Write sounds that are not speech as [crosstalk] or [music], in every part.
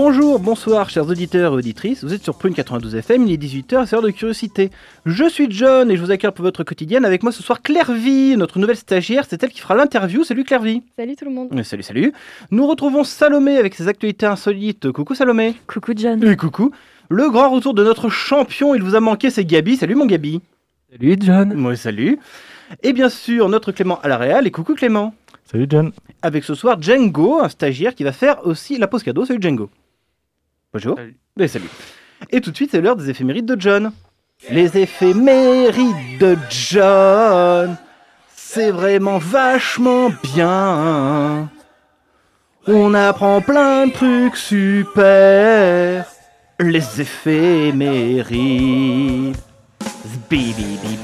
Bonjour, bonsoir, chers auditeurs et auditrices. Vous êtes sur Prune 92 FM, il est 18h, c'est l'heure de curiosité. Je suis John et je vous accueille pour votre quotidienne. Avec moi ce soir, Clairvy, notre nouvelle stagiaire. C'est elle qui fera l'interview. Salut Clairvy. Salut tout le monde. Euh, Salut, salut. Nous retrouvons Salomé avec ses actualités insolites. Coucou Salomé. Coucou John. Et coucou. Le grand retour de notre champion, il vous a manqué, c'est Gabi. Salut mon Gabi. Salut John. Moi, salut. Et bien sûr, notre Clément à la Réal. Et coucou Clément. Salut John. Avec ce soir Django, un stagiaire qui va faire aussi la pause cadeau. Salut Django. Bonjour. Salut. Et salut. Et tout de suite, c'est l'heure des éphémérides de John. Les éphémérides de John. C'est vraiment vachement bien. On apprend plein de trucs super. Les éphémérides. Stidididis.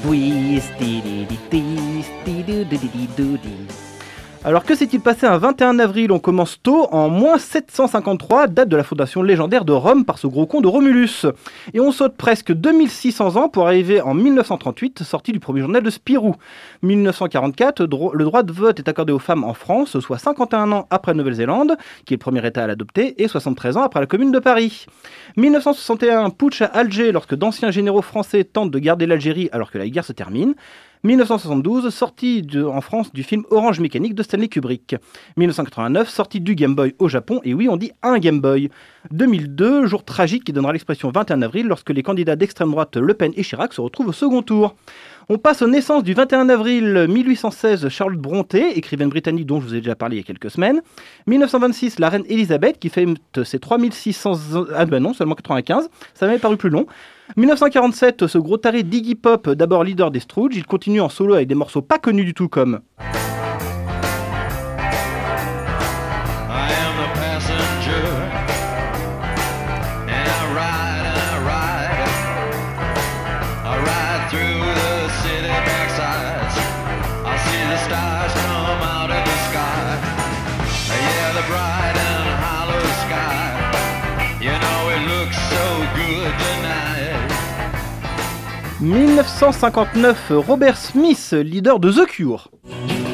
Alors que s'est-il passé un 21 avril? On commence tôt, en moins 753, date de la fondation légendaire de Rome par ce gros con de Romulus. Et on saute presque 2600 ans pour arriver en 1938, sortie du premier journal de Spirou. 1944, dro- le droit de vote est accordé aux femmes en France, soit 51 ans après la Nouvelle-Zélande, qui est le premier État à l'adopter, et 73 ans après la Commune de Paris. 1961, putsch à Alger lorsque d'anciens généraux français tentent de garder l'Algérie alors que la guerre se termine. 1972, sortie en France du film Orange Mécanique de Stanley Kubrick. 1989, sortie du Game Boy au Japon, et oui, on dit un Game Boy. 2002, jour tragique qui donnera l'expression 21 avril lorsque les candidats d'extrême droite Le Pen et Chirac se retrouvent au second tour. On passe aux naissances du 21 avril 1816, Charlotte Brontë, écrivaine britannique dont je vous ai déjà parlé il y a quelques semaines. 1926, la reine Elisabeth qui fête ses 3600... Ah ben non, seulement 95, ça m'avait paru plus long. 1947, ce gros taré d'Iggy Pop, d'abord leader des Stooges, il continue en solo avec des morceaux pas connus du tout comme... 1959, Robert Smith, leader de The Cure. «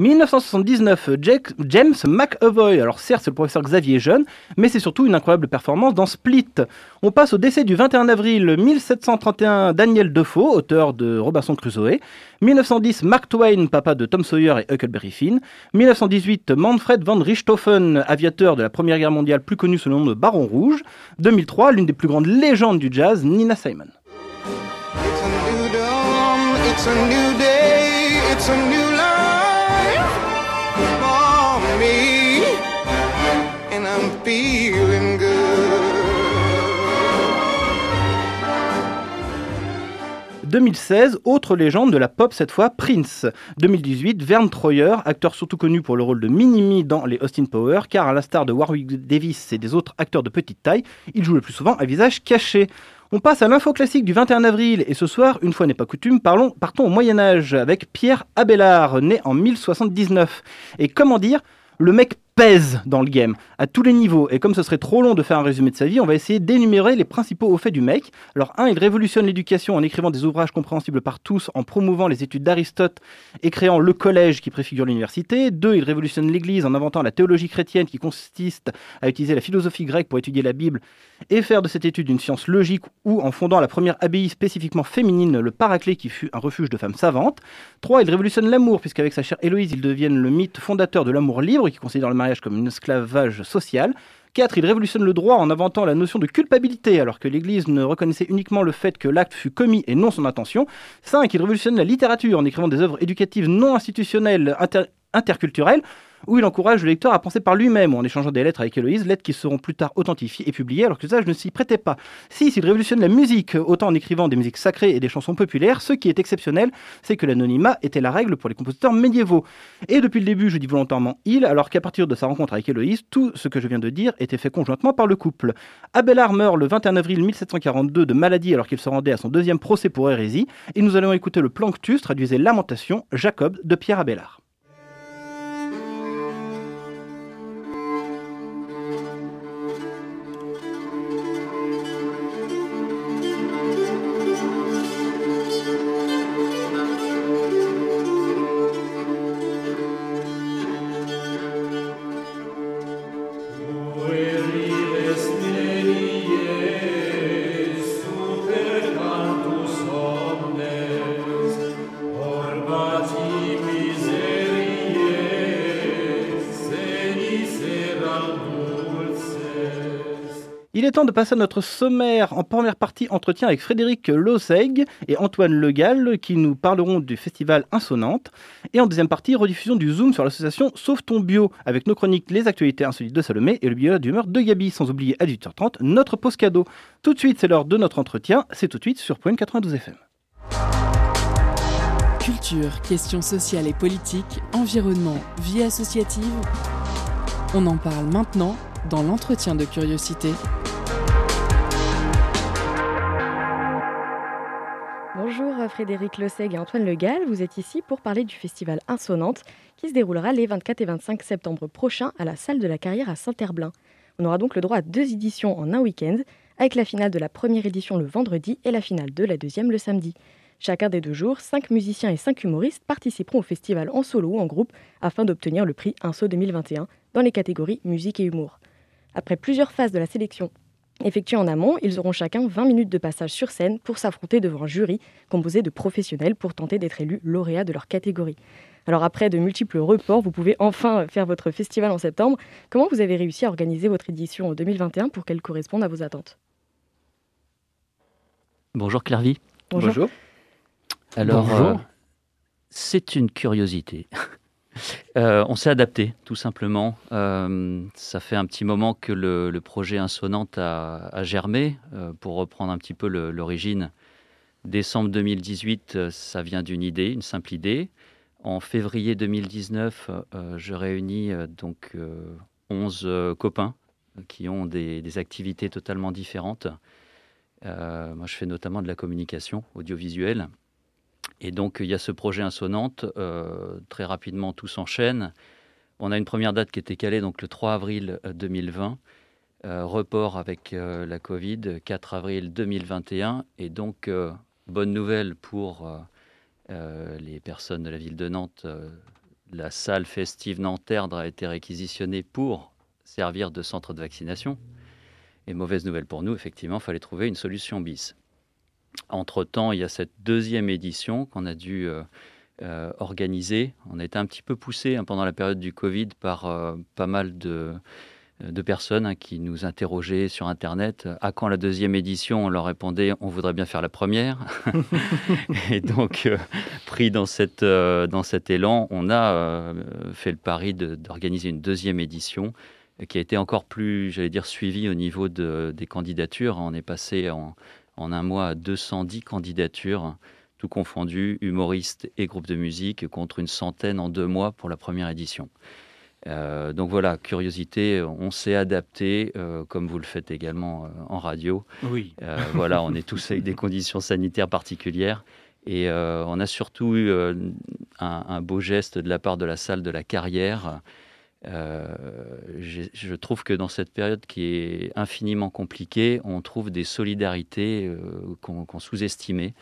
1979, Jake- James McAvoy. Alors certes, c'est le professeur Xavier Jeune, mais c'est surtout une incroyable performance dans Split. On passe au décès du 21 avril 1731, Daniel Defoe, auteur de Robinson Crusoe. 1910, Mark Twain, papa de Tom Sawyer et Huckleberry Finn. 1918, Manfred van Richthofen, aviateur de la Première Guerre mondiale, plus connu sous le nom de Baron Rouge. 2003, l'une des plus grandes légendes du jazz, Nina Simon. 2016, autre légende de la pop cette fois, Prince. 2018, Vern Troyer, acteur surtout connu pour le rôle de Minimi dans les Austin Power, car à l'instar de Warwick Davis et des autres acteurs de petite taille, il joue le plus souvent à visage caché. On passe à l'info classique du 21 avril et ce soir, une fois n'est pas coutume, parlons, partons au Moyen Âge avec Pierre Abélard, né en 1079. Et comment dire, le mec pèse dans le game, à tous les niveaux. Et comme ce serait trop long de faire un résumé de sa vie, on va essayer d'énumérer les principaux hauts faits du mec. Alors, un, il révolutionne l'éducation en écrivant des ouvrages compréhensibles par tous, en promouvant les études d'Aristote et créant le collège qui préfigure l'université. Deux, il révolutionne l'Église en inventant la théologie chrétienne qui consiste à utiliser la philosophie grecque pour étudier la Bible et faire de cette étude une science logique ou en fondant la première abbaye spécifiquement féminine, le Paraclet, qui fut un refuge de femmes savantes. 3. Il révolutionne l'amour, puisqu'avec sa chère Héloïse, ils deviennent le mythe fondateur de l'amour libre, qui considère le mariage comme un esclavage social. 4. Il révolutionne le droit en inventant la notion de culpabilité, alors que l'Église ne reconnaissait uniquement le fait que l'acte fut commis et non son intention. 5. Il révolutionne la littérature en écrivant des œuvres éducatives non institutionnelles, inter- interculturel où il encourage le lecteur à penser par lui-même en échangeant des lettres avec Héloïse, lettres qui seront plus tard authentifiées et publiées alors que l'usage ne s'y prêtait pas. Si, s'il révolutionne la musique, autant en écrivant des musiques sacrées et des chansons populaires, ce qui est exceptionnel, c'est que l'anonymat était la règle pour les compositeurs médiévaux. Et depuis le début, je dis volontairement il, alors qu'à partir de sa rencontre avec Héloïse, tout ce que je viens de dire était fait conjointement par le couple. Abélard meurt le 21 avril 1742 de maladie alors qu'il se rendait à son deuxième procès pour hérésie, et nous allons écouter le Planctus, traduisait Lamentation, Jacob de Pierre Abélard. Est temps de passer à notre sommaire. En première partie, entretien avec Frédéric Loseg et Antoine Legal qui nous parleront du festival Insonante. Et en deuxième partie, rediffusion du Zoom sur l'association Sauve ton bio avec nos chroniques Les actualités insolites de Salomé et le bio d'humeur de Gabi. Sans oublier à 18h30 notre pause cadeau. Tout de suite, c'est l'heure de notre entretien. C'est tout de suite sur Point 92 FM. Culture, questions sociales et politiques, environnement, vie associative. On en parle maintenant dans l'entretien de curiosité. Frédéric Lesseg et Antoine Legal, vous êtes ici pour parler du festival Insonante qui se déroulera les 24 et 25 septembre prochains à la salle de la carrière à Saint-Herblain. On aura donc le droit à deux éditions en un week-end, avec la finale de la première édition le vendredi et la finale de la deuxième le samedi. Chacun des deux jours, cinq musiciens et cinq humoristes participeront au festival en solo ou en groupe afin d'obtenir le prix Inso 2021 dans les catégories musique et humour. Après plusieurs phases de la sélection effectuées en amont, ils auront chacun 20 minutes de passage sur scène pour s'affronter devant un jury composé de professionnels pour tenter d'être élus lauréats de leur catégorie. Alors après de multiples reports, vous pouvez enfin faire votre festival en septembre. Comment vous avez réussi à organiser votre édition en 2021 pour qu'elle corresponde à vos attentes? Bonjour Clairvy. Bonjour. Alors, Bonjour. euh, c'est une curiosité. Euh, on s'est adapté, tout simplement. Euh, ça fait un petit moment que le, projet Insonante a, germé. Euh, pour reprendre un petit peu l'origine, décembre 2018, euh, ça vient d'une idée, une simple idée. En février 2019, euh, je réunis donc euh, 11 euh, copains qui ont des, des activités totalement différentes. Moi, je fais notamment de la communication audiovisuelle. Et donc, il y a ce projet Insonante. euh, très rapidement, tout s'enchaîne. On a une première date qui était calée donc le 3 avril euh, 2020. Euh, report avec euh, la Covid, 4 avril 2021. Et donc, euh, bonne nouvelle pour euh, euh, les personnes de la ville de Nantes. euh, la salle festive Nanterdre a été réquisitionnée pour servir de centre de vaccination. Et mauvaise nouvelle pour nous, effectivement, il fallait trouver une solution bis. Entre-temps, il y a cette deuxième édition qu'on a dû euh, euh, organiser. On a été un petit peu poussé hein, pendant la période du Covid par euh, pas mal de, de personnes hein, qui nous interrogeaient sur Internet. À quand la deuxième édition? On leur répondait on voudrait bien faire la première. [laughs] [laughs] Et donc, euh, pris dans, cette, dans cet élan, on a fait le pari de- d'organiser une deuxième édition qui a été encore plus, j'allais dire, suivie au niveau de- des candidatures. On est passé en, en un mois à 210 candidatures, tout confondu, humoristes et groupes de musique, contre une centaine en deux mois pour la première édition. Euh, donc voilà, curiosité, on s'est adapté, euh, comme vous le faites également euh, en radio. Oui. Voilà, on est tous avec des [laughs] conditions sanitaires particulières. Et on a surtout eu un, un beau geste de la part de la salle de la carrière. Euh, je trouve que dans cette période qui est infiniment compliquée, on trouve des solidarités euh, qu'on sous-estimait.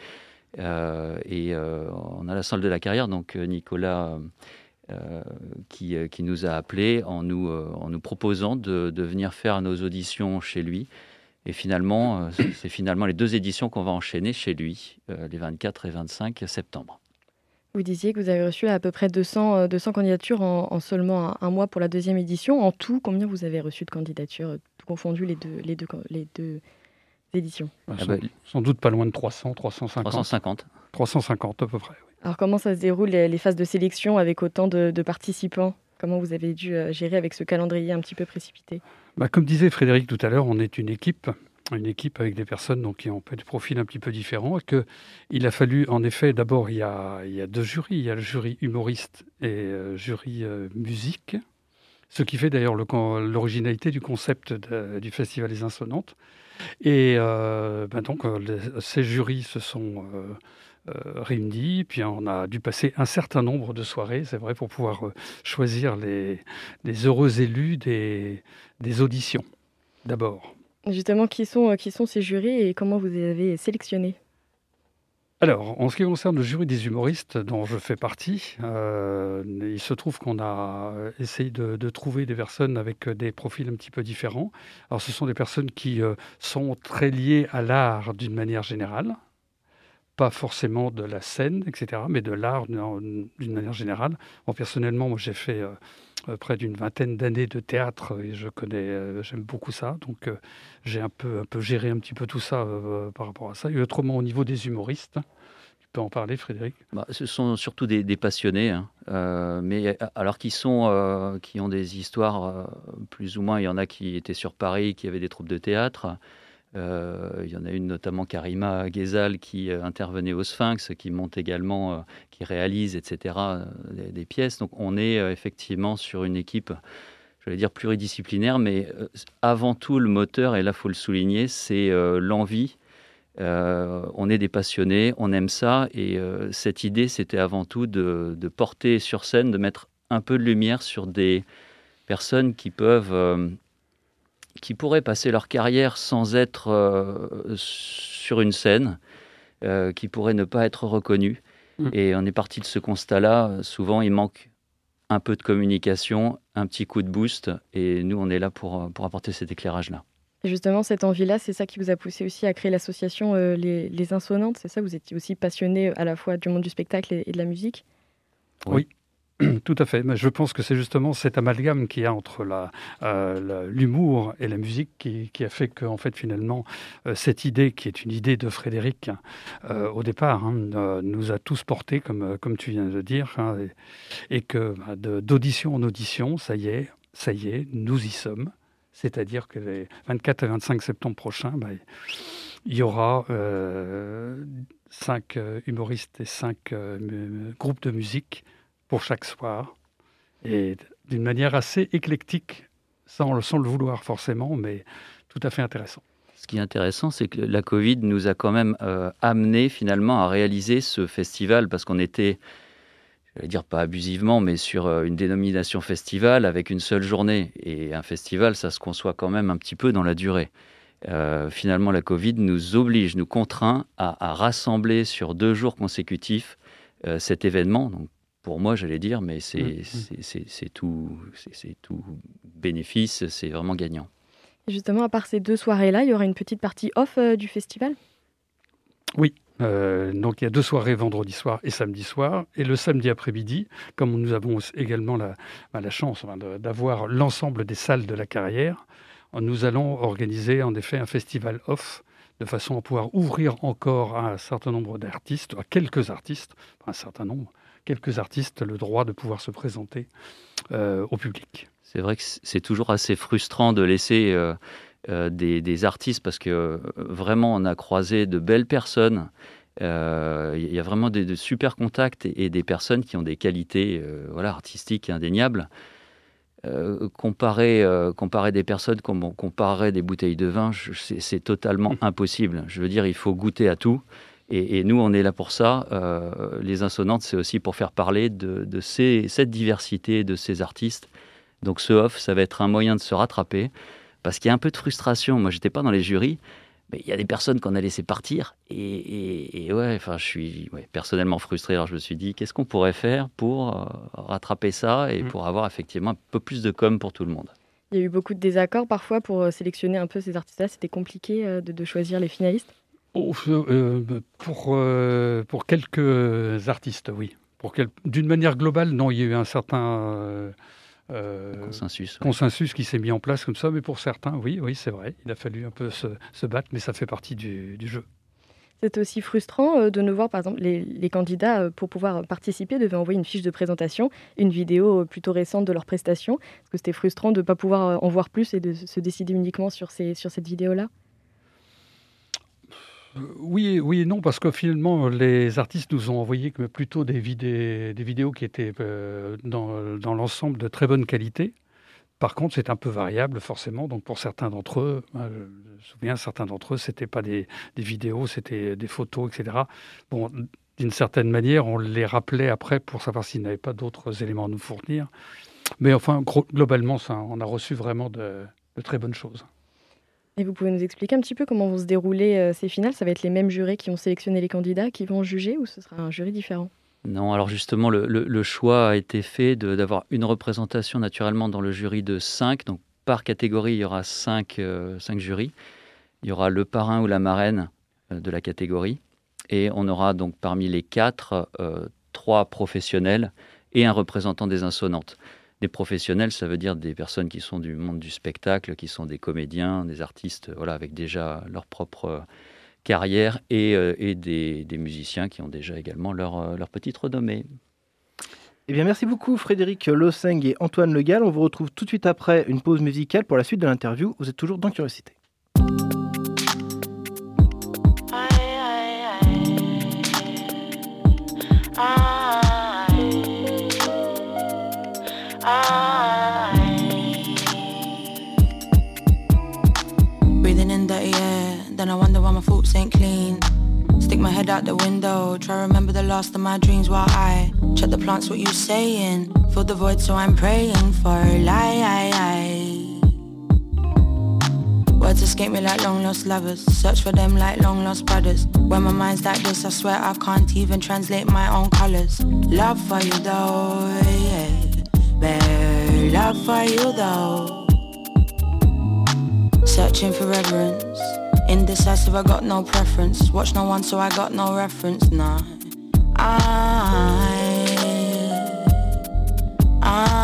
Euh, et on a la salle de la carrière, donc Nicolas qui, nous a appelés en nous, proposant de, venir faire nos auditions chez lui. Et finalement, c'est finalement les deux éditions qu'on va enchaîner chez lui, les 24 et 25 septembre. Vous disiez que vous avez reçu à peu près 200, euh, 200 candidatures en, en seulement un, un mois pour la deuxième édition. En tout, combien vous avez reçu de candidatures, euh, tout confondu les deux, les deux, can- les deux éditions? Bah, Ah sans, bah, sans doute pas loin de 300, 350. 350. 350 à peu près. oui. Alors comment ça se déroule les, les phases de sélection avec autant de, de participants? Comment vous avez dû euh, gérer avec ce calendrier un petit peu précipité? Bah, comme disait Frédéric tout à l'heure, on est une équipe, une équipe avec des personnes donc, qui ont des profils un petit peu différents. Et que il a fallu, en effet, d'abord, il y a, deux jurys. Il y a le jury humoriste et euh, jury euh, musique. Ce qui fait d'ailleurs l'originalité du concept du Festival des Insonantes. Et euh, ben donc, euh, ces jurys se sont réunis, puis on a dû passer un certain nombre de soirées, c'est vrai, pour pouvoir choisir les, heureux élus des auditions, d'abord. Justement, qui sont, euh, qui sont ces jurys et comment vous les avez sélectionnés? Alors, en ce qui concerne le jury des humoristes dont je fais partie, euh, il se trouve qu'on a essayé de, trouver des personnes avec des profils un petit peu différents. Alors, ce sont des personnes qui euh, sont très liées à l'art d'une manière générale, pas forcément de la scène, etc., mais de l'art d'une manière générale. Bon, personnellement, j'ai fait euh, euh, près d'une vingtaine d'années de théâtre et je connais, euh, j'aime beaucoup ça. Donc, j'ai un peu, un peu géré un petit peu tout ça par rapport à ça. Et autrement, au niveau des humoristes, tu peux en parler, Frédéric? Bah, ce sont surtout des, passionnés, hein. Mais alors qui sont, qui ont des histoires plus ou moins. Il y en a qui étaient sur Paris, qui avaient des troupes de théâtre. Euh, il y en a une notamment Karima Ghezal qui euh, intervenait au Sphinx, qui monte également, euh, qui réalise, etc. des, pièces. Donc on est effectivement sur une équipe, je vais dire pluridisciplinaire, mais avant tout le moteur, et là faut le souligner, c'est l'envie. On est des passionnés, on aime ça, et cette idée, c'était avant tout de, porter sur scène, de mettre un peu de lumière sur des personnes qui peuvent, qui pourraient passer leur carrière sans être euh, sur une scène, euh, qui pourraient ne pas être reconnues. Mm. Et on est parti de ce constat-là. Souvent, il manque un peu de communication, un petit coup de boost, et nous, on est là pour, pour apporter cet éclairage-là. Et justement, cette envie-là, c'est ça qui vous a poussé aussi à créer l'association euh, les, Les Insonantes, c'est ça? Vous étiez aussi passionné à la fois du monde du spectacle et, et de la musique? [clears throat] Tout à fait. Je pense que c'est justement cet amalgame qu'il y a entre euh, l'humour et la musique qui, a fait que, en fait, finalement, euh, cette idée, qui est une idée de Frédéric euh, au départ, hein, nous a tous portés, comme, tu viens de dire, hein, et, que bah, d'audition en audition, ça y est, ça y est, nous y sommes. C'est-à-dire que les 24 et 25 septembre prochains, bah, il y aura cinq humoristes et cinq groupes de musique pour chaque soir, et d'une manière assez éclectique, sans, le- sans le vouloir forcément, mais tout à fait intéressant. Ce qui est intéressant, c'est que la Covid nous a quand même euh, amené finalement à réaliser ce festival parce qu'on était, je vais dire pas abusivement, mais sur euh, une dénomination festival avec une seule journée. Et un festival, ça se conçoit quand même un petit peu dans la durée. Euh, finalement, la Covid nous oblige, nous contraint à, rassembler sur deux jours consécutifs euh, cet événement. Pour moi, j'allais dire, mais c'est Mm, mm. tout, c'est- c'est tout bénéfice, c'est vraiment gagnant. Et justement, à part ces deux soirées-là, il y aura une petite partie off euh, du festival? Euh, donc il y a deux soirées vendredi soir et samedi soir. Et le samedi après-midi, comme nous avons également la, bah, la chance enfin, d'avoir l'ensemble des salles de la carrière, nous allons organiser en effet un festival off de façon à pouvoir ouvrir encore à un certain nombre d'artistes, à quelques artistes, un certain nombre, quelques artistes le droit de pouvoir se présenter euh, au public. C'est vrai que c'est toujours assez frustrant de laisser euh, euh, des, des artistes parce que vraiment on a croisé de belles personnes. Il y a vraiment des, de super contacts et, et des personnes qui ont des qualités voilà, artistiques indéniables. Comparer, comparer des personnes comme on comparerait des bouteilles de vin, c'est c'est totalement impossible. Je veux dire, il faut goûter à tout. Et, et nous, on est là pour ça. Euh, les Insonantes, c'est aussi pour faire parler de, de ces- cette diversité de ces artistes. Donc ce off, ça va être un moyen de se rattraper. Parce qu'il y a un peu de frustration. Moi, j'étais pas dans les jurys, mais il y a des personnes qu'on a laissé partir. Et, et- et ouais, enfin, je suis ouais, personnellement frustré. Alors je me suis dit, qu'est-ce qu'on pourrait faire pour euh, rattraper ça et Mm. pour avoir effectivement un peu plus de com pour tout le monde? Il y a eu beaucoup de désaccords parfois pour euh, sélectionner un peu ces artistes-là. C'était compliqué euh, de, de choisir les finalistes? Oh, euh, pour, euh, pour quelques artistes, oui. Pour quel- D'une manière globale, non, il y a eu un certain euh, Consensus. ouais. consensus qui s'est mis en place comme ça, mais pour certains, oui, oui, c'est vrai. Il a fallu un peu se, se battre, mais ça fait partie du, du jeu. C'est aussi frustrant de ne voir, par exemple, les, les candidats, pour pouvoir participer, devaient envoyer une fiche de présentation, une vidéo plutôt récente de leur prestation. Est-ce que c'était frustrant de ne pas pouvoir en voir plus et de se décider uniquement sur, ces, sur cette vidéo-là? Euh, Oui, oui et non, parce que finalement, les artistes nous ont envoyé plutôt des, vidé- des vidéos qui étaient euh, dans, l'ensemble de très bonne qualité. Par contre, c'est un peu variable, forcément. Donc, pour certains d'entre eux, je me souviens, certains d'entre eux, c'était pas des, vidéos, c'était des photos, etc. Bon, d'une certaine manière, on les rappelait après pour savoir s'ils n'avaient pas d'autres éléments à nous fournir. Mais enfin, globalement, on a reçu vraiment de très bonnes choses. Et vous pouvez nous expliquer un petit peu comment vont se dérouler euh, ces finales? Ça va être les mêmes jurés qui vont sélectionner les candidats, qui vont juger, ou ce sera un jury différent? Non, alors justement, le, choix a été fait d'avoir une représentation naturellement dans le jury de 5. Donc par catégorie, il y aura 5 jurys. Il y aura le parrain ou la marraine euh, de la catégorie. Et on aura donc parmi les quatre, euh, trois professionnels et un représentant des insonantes. Des professionnels, ça veut dire des personnes qui sont du monde du spectacle, qui sont des comédiens, des artistes, voilà, avec déjà leur propre euh, carrière, et, euh, des, musiciens qui ont déjà également leur, euh, leur petite renommée. Eh bien, merci beaucoup Frédéric Losseng et Antoine Legal. On vous retrouve tout de suite après une pause musicale pour la suite de l'interview. Vous êtes toujours dans Curiosité. Clean. Stick my head out the window, try remember the last of my dreams while I check the plants, what you saying. Fill the void, so I'm praying for lie. Words escape me like long lost lovers. Search for them like long lost brothers. When my mind's like this, I swear I can't even translate my own colors. Love for you though, yeah. Bare love for you though. Searching for reverence. Indecisive, I got no preference. Watch no one, so I got no reference. Nah. I. I.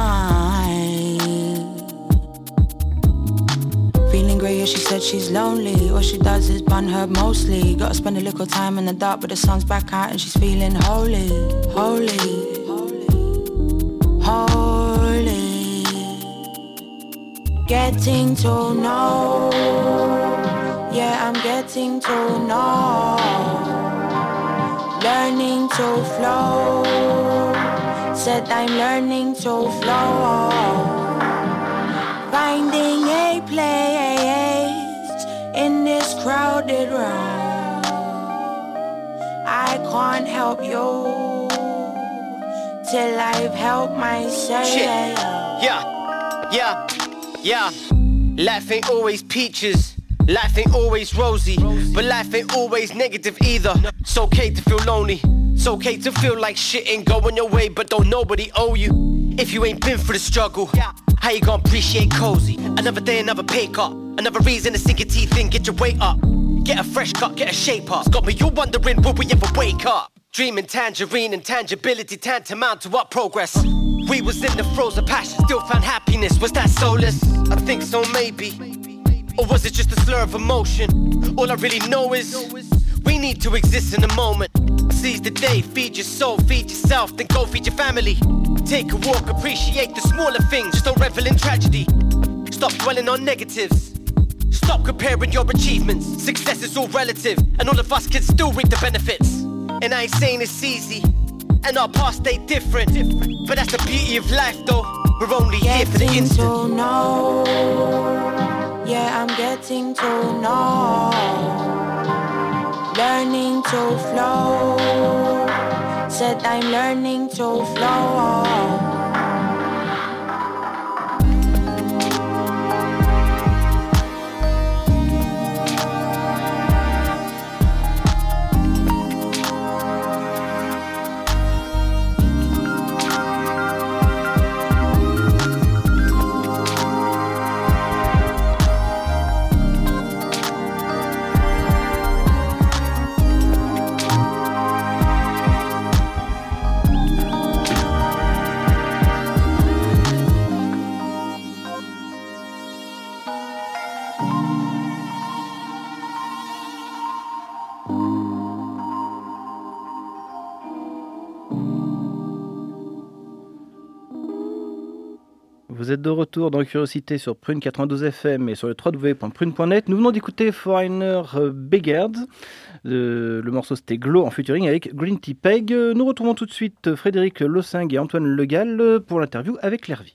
Feeling grey, yeah, she said she's lonely. All she does is bun her mostly. Gotta spend a little time in the dark, but the sun's back out and she's feeling holy. Holy. Holy. Getting to know. Getting to know. Learning to flow. Said I'm learning to flow. Finding a place in this crowded room. I can't help you till I've helped myself. Shit. Yeah, yeah, yeah. Life ain't always peaches. Life ain't always rosy, but life ain't always negative either. It's okay to feel lonely. It's okay to feel like shit ain't going your way, but don't nobody owe you. If you ain't been through the struggle, how you gonna appreciate cozy? Another day, another pay cut. Another reason to sink your teeth in, get your weight up. Get a fresh cut, get a shape up. It's got me you wondering, will we ever wake up? Dreaming tangerine and tangibility tantamount to what progress? We was in the of passion, still found happiness. Was that soulless? I think so, maybe. Or was it just a slur of emotion? All I really know is we need to exist in the moment. Seize the day, feed your soul, feed yourself, then go feed your family. Take a walk, appreciate the smaller things, just don't revel in tragedy. Stop dwelling on negatives. Stop comparing your achievements. Success is all relative, and all of us can still reap the benefits. And I ain't saying it's easy, and our past stay different. But that's the beauty of life, though. We're only here for the instant. know. Yeah, I'm getting to know. Learning to flow. Said I'm learning to flow. De retour dans Curiosité sur Prune 92 FM et sur le www.prune.net. Nous venons d'écouter Foreigner Beggars. Euh, le morceau c'était Glow en featuring avec Green Tea Peg. Nous retrouvons tout de suite Frédéric Lossing et Antoine Legal pour l'interview avec Lervy.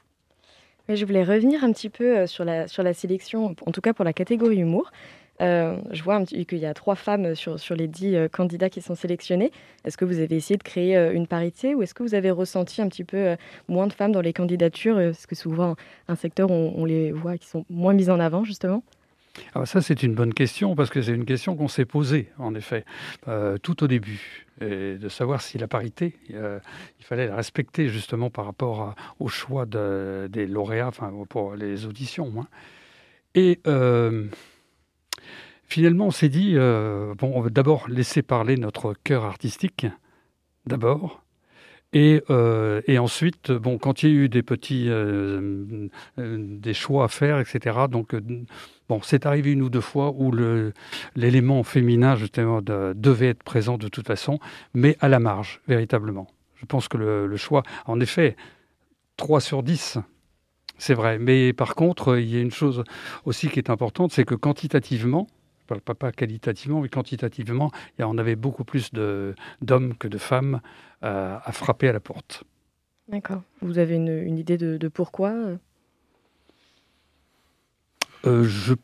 Je voulais revenir un petit peu euh, sur la, sur la sélection, en tout cas pour la catégorie humour. Euh, je vois qu'il y a trois femmes sur, sur les dix euh, candidats qui sont sélectionnés. Est-ce que vous avez essayé de créer euh, une parité ou est-ce que vous avez ressenti un petit peu moins de femmes dans les candidatures Parce que souvent, un secteur, on, les voit qui sont moins mises en avant, justement? Alors ça, c'est une bonne question parce que c'est une question qu'on s'est posée, en effet, tout au début, de savoir si la parité, il fallait la respecter justement par rapport au choix de- des lauréats, enfin pour les auditions. hein. Et finalement, on s'est dit, euh, bon, on va d'abord laisser parler notre cœur artistique, d'abord. Et, euh, ensuite, bon, quand il y a eu des petits euh, des choix à faire, etc. Donc, bon, c'est arrivé une ou deux fois où l'élément féminin justement de- devait être présent de toute façon, mais à la marge, véritablement. Je pense que le, le choix, en effet, 3 sur 10, c'est vrai. Mais par contre, il y a une chose aussi qui est importante, c'est que quantitativement, je parle pas, pas qualitativement, mais quantitativement, on avait beaucoup plus d'hommes que de femmes euh, à frapper à la porte. D'accord. Vous avez une, une idée de, de pourquoi euh? Euh, je,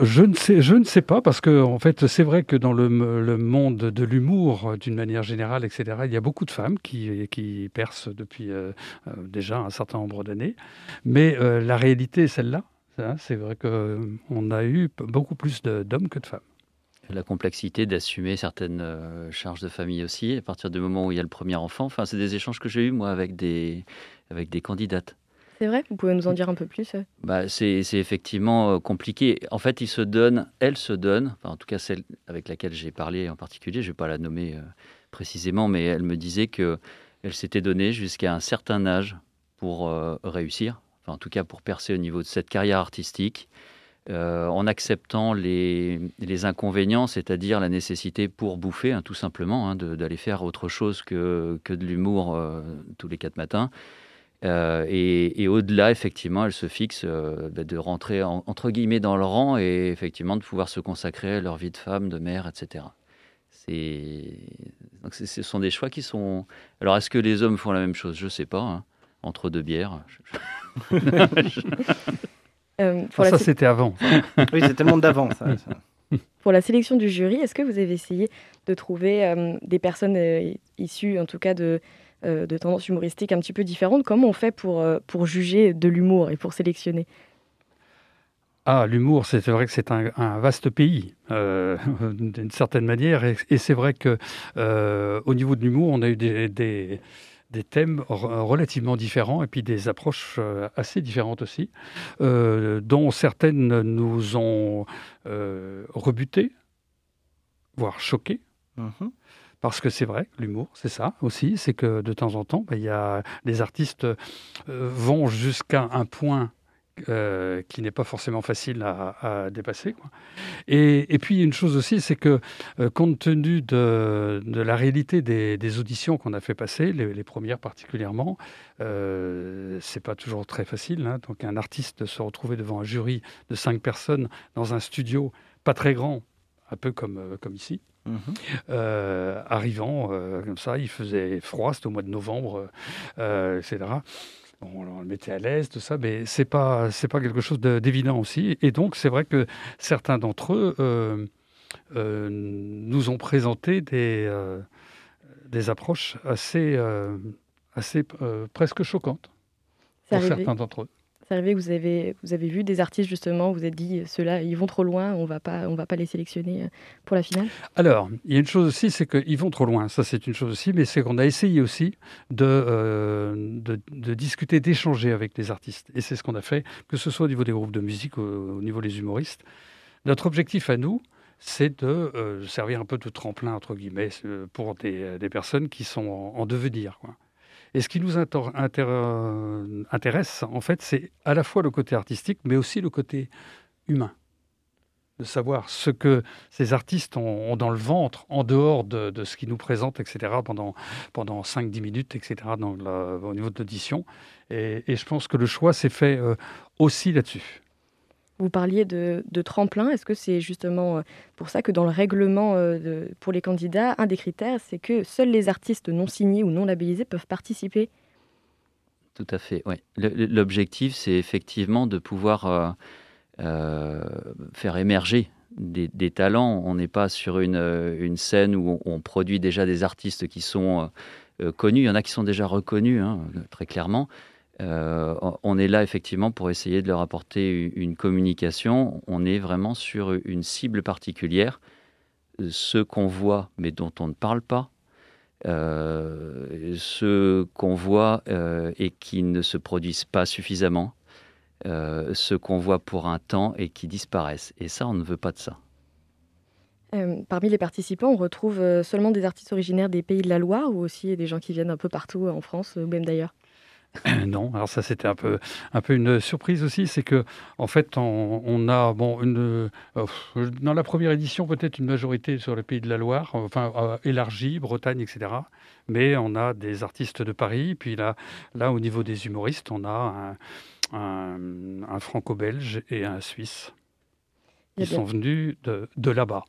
je, ne sais, je ne sais pas, parce que en fait, c'est vrai que dans le, le monde de l'humour, d'une manière générale, etc., il y a beaucoup de femmes qui, qui percent depuis euh, déjà un certain nombre d'années. Mais la réalité est celle-là. Hein. C'est vrai qu'on a eu beaucoup plus de- d'hommes que de femmes. La complexité d'assumer certaines euh, charges de famille aussi, à partir du moment où il y a le premier enfant. Enfin, c'est des échanges que j'ai eus, moi, avec des, avec des candidates. C'est vrai? Vous pouvez nous en dire un peu plus euh? Bah, c'est c'est effectivement euh, compliqué. En fait, ils se donnent, elle se donne, enfin, en tout cas celle avec laquelle j'ai parlé en particulier, je ne vais pas la nommer euh, précisément, mais elle me disait que elle s'était donnée jusqu'à un certain âge pour euh, réussir, en tout cas pour percer au niveau de cette carrière artistique, euh, en acceptant les, inconvénients, c'est-à-dire la nécessité pour bouffer, hein, tout simplement, hein, d'aller faire autre chose que, que de l'humour euh, tous les quatre matins. Euh, et, au-delà, effectivement, elle se fixe euh, bah, de rentrer en- entre guillemets dans le rang et effectivement de pouvoir se consacrer à leur vie de femme, de mère, etc. Ce sont des choix qui sont. Alors, est-ce que les hommes font la même chose? Je sais pas. hein. Entre deux bières. [laughs] Euh, pour, Ah, la ça, sé- c'était avant. [laughs] Oui, c'est tellement d'avant, ça. ça. [laughs] pour la sélection du jury, est-ce que vous avez essayé de trouver euh, des personnes euh, issues, en tout cas, de, euh, de tendances humoristiques un petit peu différentes? Comment on fait pour, euh, pour juger de l'humour et pour sélectionner? Ah, l'humour, c'est vrai que c'est un, un vaste pays, euh, d'une certaine manière. Et, et c'est vrai que euh, au niveau de l'humour, on a eu des, des, des thèmes re- relativement différents et puis des approches euh, assez différentes aussi, euh, dont certaines nous ont euh, rebutés, voire choqués. Mhm. Parce que c'est vrai, l'humour, c'est ça aussi, c'est que de temps en temps, ben, il y a, les artistes euh, vont jusqu'à un point euh, qui n'est pas forcément facile à, à dépasser. quoi. Et, et puis une chose aussi, c'est que euh, compte tenu de, de la réalité des, des auditions qu'on a fait passer, les, les premières particulièrement, euh, c'est pas toujours très facile. hein. Donc un artiste se retrouver devant un jury de cinq personnes dans un studio pas très grand, un peu comme, euh, comme ici. Mhm. Euh, arrivant euh, comme ça, il faisait froid, c'était au mois de novembre, euh, etc. Bon, on le mettait à l'aise, tout ça, mais c'est pas c'est pas quelque chose de- d'évident aussi. Et donc c'est vrai que certains d'entre eux euh, euh, nous ont présenté des euh, des approches assez assez presque choquantes pour certains d'entre eux. Vous avez, vous avez vu des artistes, justement, vous êtes dit, ceux-là, ils vont trop loin, on va pas, on va pas les sélectionner euh, pour la finale? Alors, il y a une chose aussi, c'est qu'ils vont trop loin. Ça, c'est une chose aussi, mais c'est qu'on a essayé aussi de, euh, de, discuter, d'échanger avec les artistes. Et c'est ce qu'on a fait, que ce soit au niveau des groupes de musique au niveau des humoristes. Notre objectif à nous, c'est de euh, servir un peu de tremplin, entre guillemets, pour des, personnes qui sont en, en devenir. Et ce qui nous euh, intéresse, en fait, c'est à la fois le côté artistique, mais aussi le côté humain. de savoir ce que ces artistes ont, dans le ventre, en dehors de, ce qu'ils nous présentent, etc., pendant, pendant 5-10 minutes, etc., au niveau de l'audition. Et, et je pense que le choix s'est fait euh, aussi là-dessus. Vous parliez de, tremplin. Est-ce que c'est justement euh, pour ça que dans le règlement euh, pour les candidats, un des critères, c'est que seuls les artistes non signés ou non labellisés peuvent participer? Tout à fait, oui. L'objectif, c'est effectivement de pouvoir euh, faire émerger des, talents. On n'est pas sur une, scène où on, produit déjà des artistes qui sont connus. Il y en a qui sont déjà reconnus, hein, très clairement. Euh, on- est là effectivement pour essayer de leur apporter une communication. On est vraiment sur une cible particulière, ceux qu'on voit mais dont on ne parle pas, euh, ceux qu'on voit euh, et qui ne se produisent pas suffisamment, euh, ceux qu'on voit pour un temps et qui disparaissent. Et ça, on ne veut pas de ça. Parmi les participants, on retrouve seulement des artistes originaires des pays de la Loire ou aussi des gens qui viennent un peu partout en France ou même d'ailleurs [coughs] non, alors ça c'était un peu, un peu une surprise aussi, c'est que en fait on, on a bon une, euh, dans la première édition peut-être une majorité sur le pays de la Loire, enfin euh, élargie, Bretagne, etc. Mais on a des artistes de Paris, puis là, là au niveau des humoristes, on a un, un- un franco-belge et un suisse Il y a qui bien- sont venus de, de là-bas.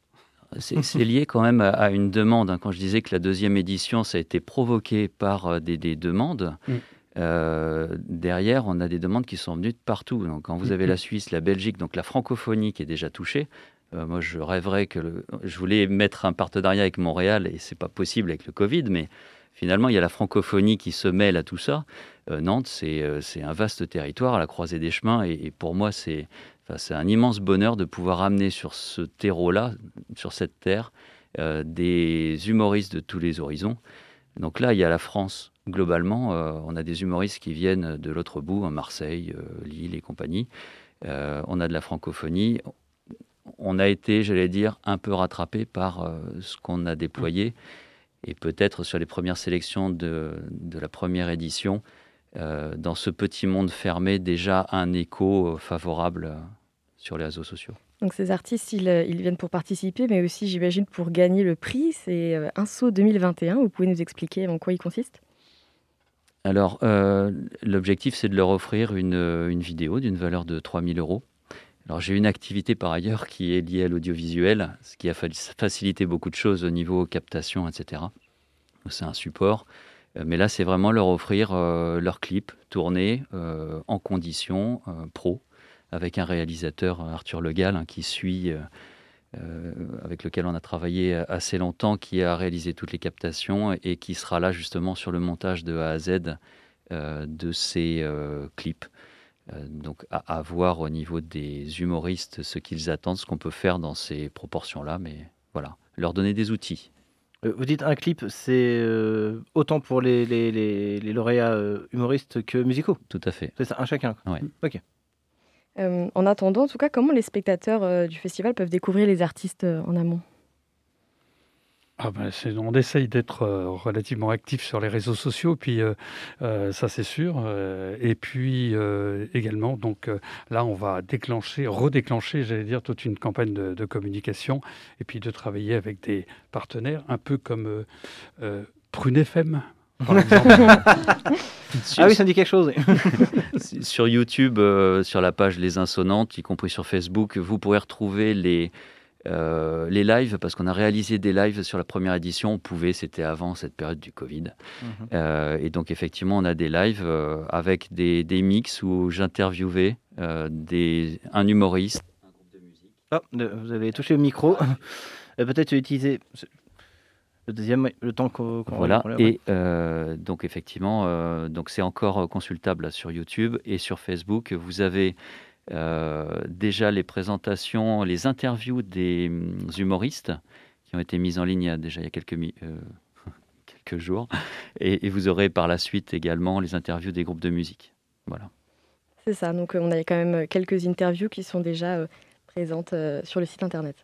C'est lié quand même à, une demande. hein. Quand je disais que la deuxième édition, ça a été provoqué par euh, des, des demandes, Mm. Euh, derrière, on a des demandes qui sont venues de partout. Donc, quand vous avez la Suisse, la Belgique, donc la francophonie qui est déjà touchée, euh, moi, je rêverais que... le- Je voulais mettre un partenariat avec Montréal, et c'est pas possible avec le Covid, mais finalement, il y a la francophonie qui se mêle à tout ça. Euh, Nantes, c'est c'est un vaste territoire à la croisée des chemins, et, et pour moi, c'est enfin, un immense bonheur de pouvoir amener sur ce terreau-là, sur cette terre, des humoristes de tous les horizons. Donc là, il y a la France. Globalement, euh, on a des humoristes qui viennent de l'autre bout, hein, Marseille, euh, Lille et compagnie. Euh, on a de la francophonie. On a été, j'allais dire, un peu rattrapé par ce qu'on a déployé. Et peut-être sur les premières sélections de, la première édition, dans ce petit monde fermé, déjà un écho favorable sur les réseaux sociaux. Donc ces artistes, ils, ils viennent pour participer, mais aussi, j'imagine, pour gagner le prix. C'est un saut 2021. Vous pouvez nous expliquer en quoi il consiste? Alors, euh, l'objectif, c'est de leur offrir une, euh, vidéo d'une valeur de 3000 euros. Alors, j'ai une activité par ailleurs qui est liée à l'audiovisuel, ce qui a fa- facilité beaucoup de choses au niveau captation, etc. C'est un support. Euh, Mais là, c'est vraiment leur offrir leur clip tourné en conditions pro, avec un réalisateur, Arthur Legal, hein, qui suit, euh, avec lequel on a travaillé assez longtemps, qui a réalisé toutes les captations et qui sera là justement sur le montage de A à Z euh, de ces euh, clips. Donc à, à voir au niveau des humoristes ce qu'ils attendent, ce qu'on peut faire dans ces proportions-là, mais voilà, leur donner des outils. Vous dites un clip, c'est autant pour les, les, les- les lauréats humoristes que musicaux? Tout à fait. C'est ça, un chacun Ouais. Ok. Euh, En attendant, en tout cas, comment les spectateurs euh, du festival peuvent découvrir les artistes euh, en amont? Ah ben, on essaye d'être relativement actif sur les réseaux sociaux, puis ça c'est sûr. et puis également, donc là, on va déclencher, redéclencher, j'allais dire, toute une campagne de, communication, et puis de travailler avec des partenaires, un peu comme euh, Prune FM. Par exemple. [laughs] Ah oui, ça me dit quelque chose. [laughs] sur YouTube, euh, sur la page Les Insonantes, y compris sur Facebook, vous pourrez retrouver les, euh, les lives, parce qu'on a réalisé des lives sur la première édition. On pouvait, c'était avant cette période du Covid. Mhm. Euh, et donc, effectivement, on a des lives euh, avec des, des mix où j'interviewais euh, des, un humoriste. Ah, de- vous avez touché au micro. [laughs] Peut-être utiliser le deuxième, oui, le temps qu'on. qu'on- Voilà. Et euh, donc, effectivement, euh, donc c'est encore euh, consultable là, sur YouTube et sur Facebook. Vous avez euh, déjà les présentations, les interviews des hum, humoristes qui ont été mises en ligne il y a déjà il y a quelques, euh, [laughs] jours. Et, et vous aurez par la suite également les interviews des groupes de musique. Voilà. C'est ça, donc on a quand même quelques interviews qui sont déjà euh, présentes euh, sur le site internet.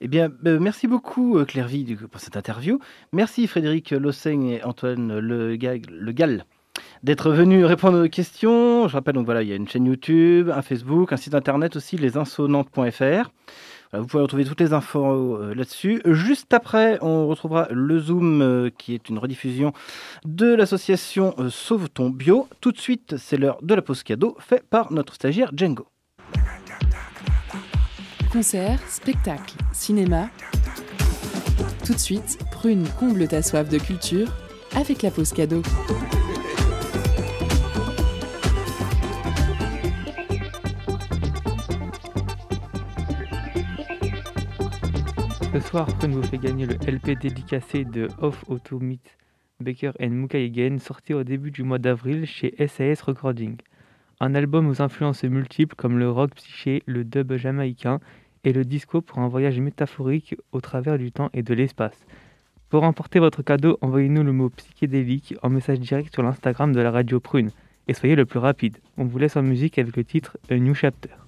Eh bien, euh, merci beaucoup euh, Claire pour cette interview. Merci Frédéric Lossaigne et Antoine Le, Gall d'être venu répondre nos questions. Je rappelle donc voilà, il y a une chaîne YouTube, un Facebook, un site internet aussi, lesinsonantes.fr. Vous pouvez retrouver toutes les infos euh, là-dessus. Juste après, on retrouvera le Zoom qui est une rediffusion de l'association Sauve ton bio. Tout de suite, c'est l'heure de la pause cadeau fait par notre stagiaire Django. Concerts, spectacles, cinéma. Tout de suite, Prune comble ta soif de culture avec la pause cadeau. Ce soir, Prune vous fait gagner le LP dédicacé de Off Auto Meet Baker and sorti au début du mois d'avril chez SAS Recording. Un album aux influences multiples comme le rock psyché, le dub jamaïcain et le disco pour un voyage métaphorique au travers du temps et de l'espace. Pour remporter votre cadeau, envoyez-nous le mot psychédélique en message direct sur l'Instagram de la radio Prune et soyez le plus rapide. On vous laisse en musique avec le titre A New Chapter.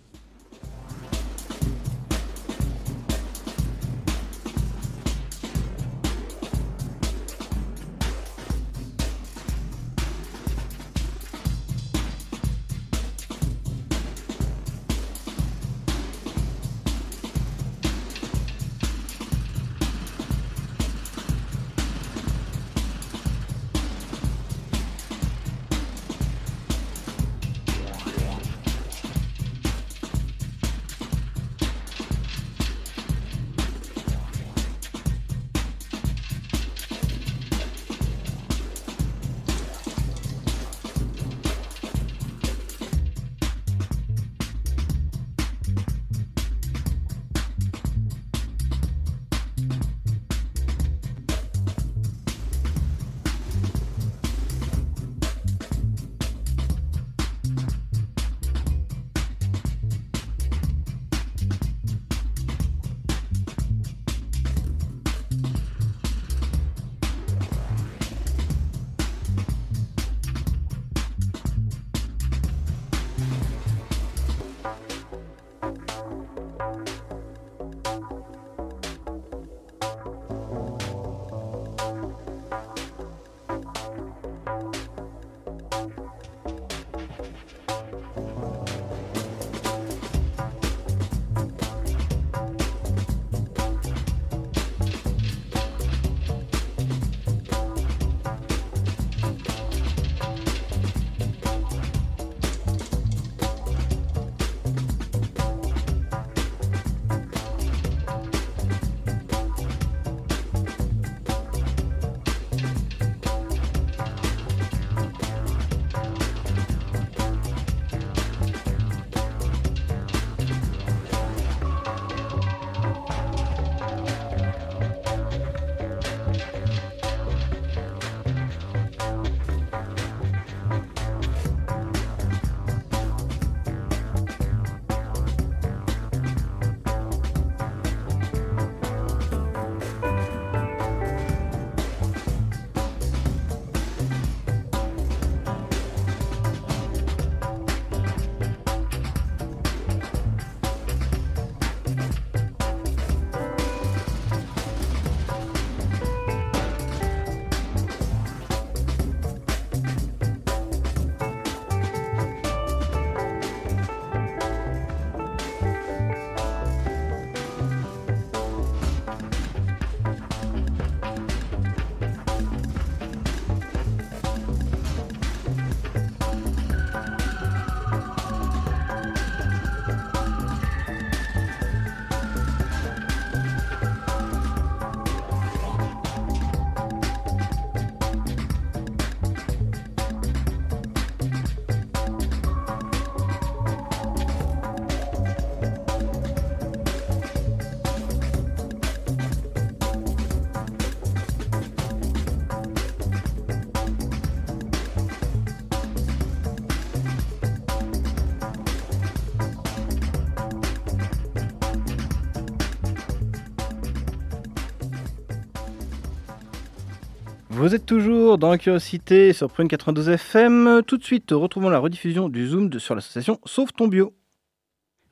Vous êtes toujours dans la curiosité sur Prune 92 FM. Tout de suite, retrouvons la rediffusion du Zoom de- sur l'association Sauve ton bio.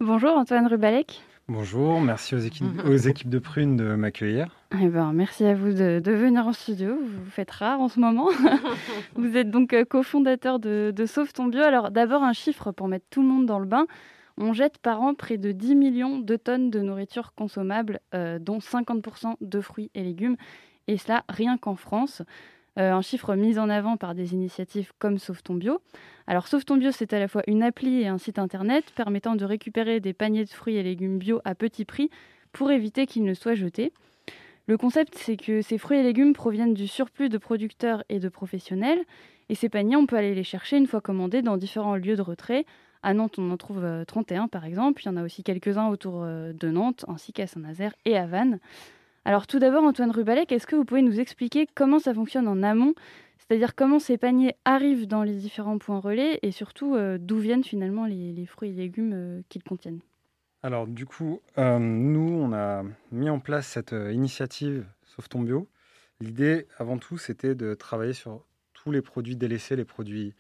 Bonjour Antoine Rubalek. Bonjour, merci aux équipes, [laughs] aux équipes de Prune de m'accueillir. Eh ben, merci à vous de, de venir en studio. Vous vous faites rare en ce moment. [laughs] vous êtes donc euh, cofondateur de, de Sauve ton bio. Alors d'abord un chiffre pour mettre tout le monde dans le bain. On jette par an près de 10 millions de tonnes de nourriture consommable, euh, dont 50% de fruits et légumes. Et cela rien qu'en France. Euh, un chiffre mis en avant par des initiatives comme Sauve ton bio. Alors Sauve ton bio, c'est à la fois une appli et un site internet permettant de récupérer des paniers de fruits et légumes bio à petit prix pour éviter qu'ils ne soient jetés. Le concept, c'est que ces fruits et légumes proviennent du surplus de producteurs et de professionnels. Et ces paniers, on peut aller les chercher une fois commandés dans différents lieux de retrait. À Nantes, on en trouve euh, 31 par exemple. Il y en a aussi quelques-uns autour euh, de Nantes, ainsi qu'à Saint-Nazaire et à Vannes. Alors tout d'abord, Antoine Rubalec, est-ce que vous pouvez nous expliquer comment ça fonctionne en amont? C'est-à-dire comment ces paniers arrivent dans les différents points relais et surtout euh, d'où viennent finalement les, fruits et légumes euh, qu'ils contiennent? Alors du coup, euh, nous, on a mis en place cette initiative Sauve ton bio. L'idée, avant tout, c'était de travailler sur tous les produits délaissés, les produits,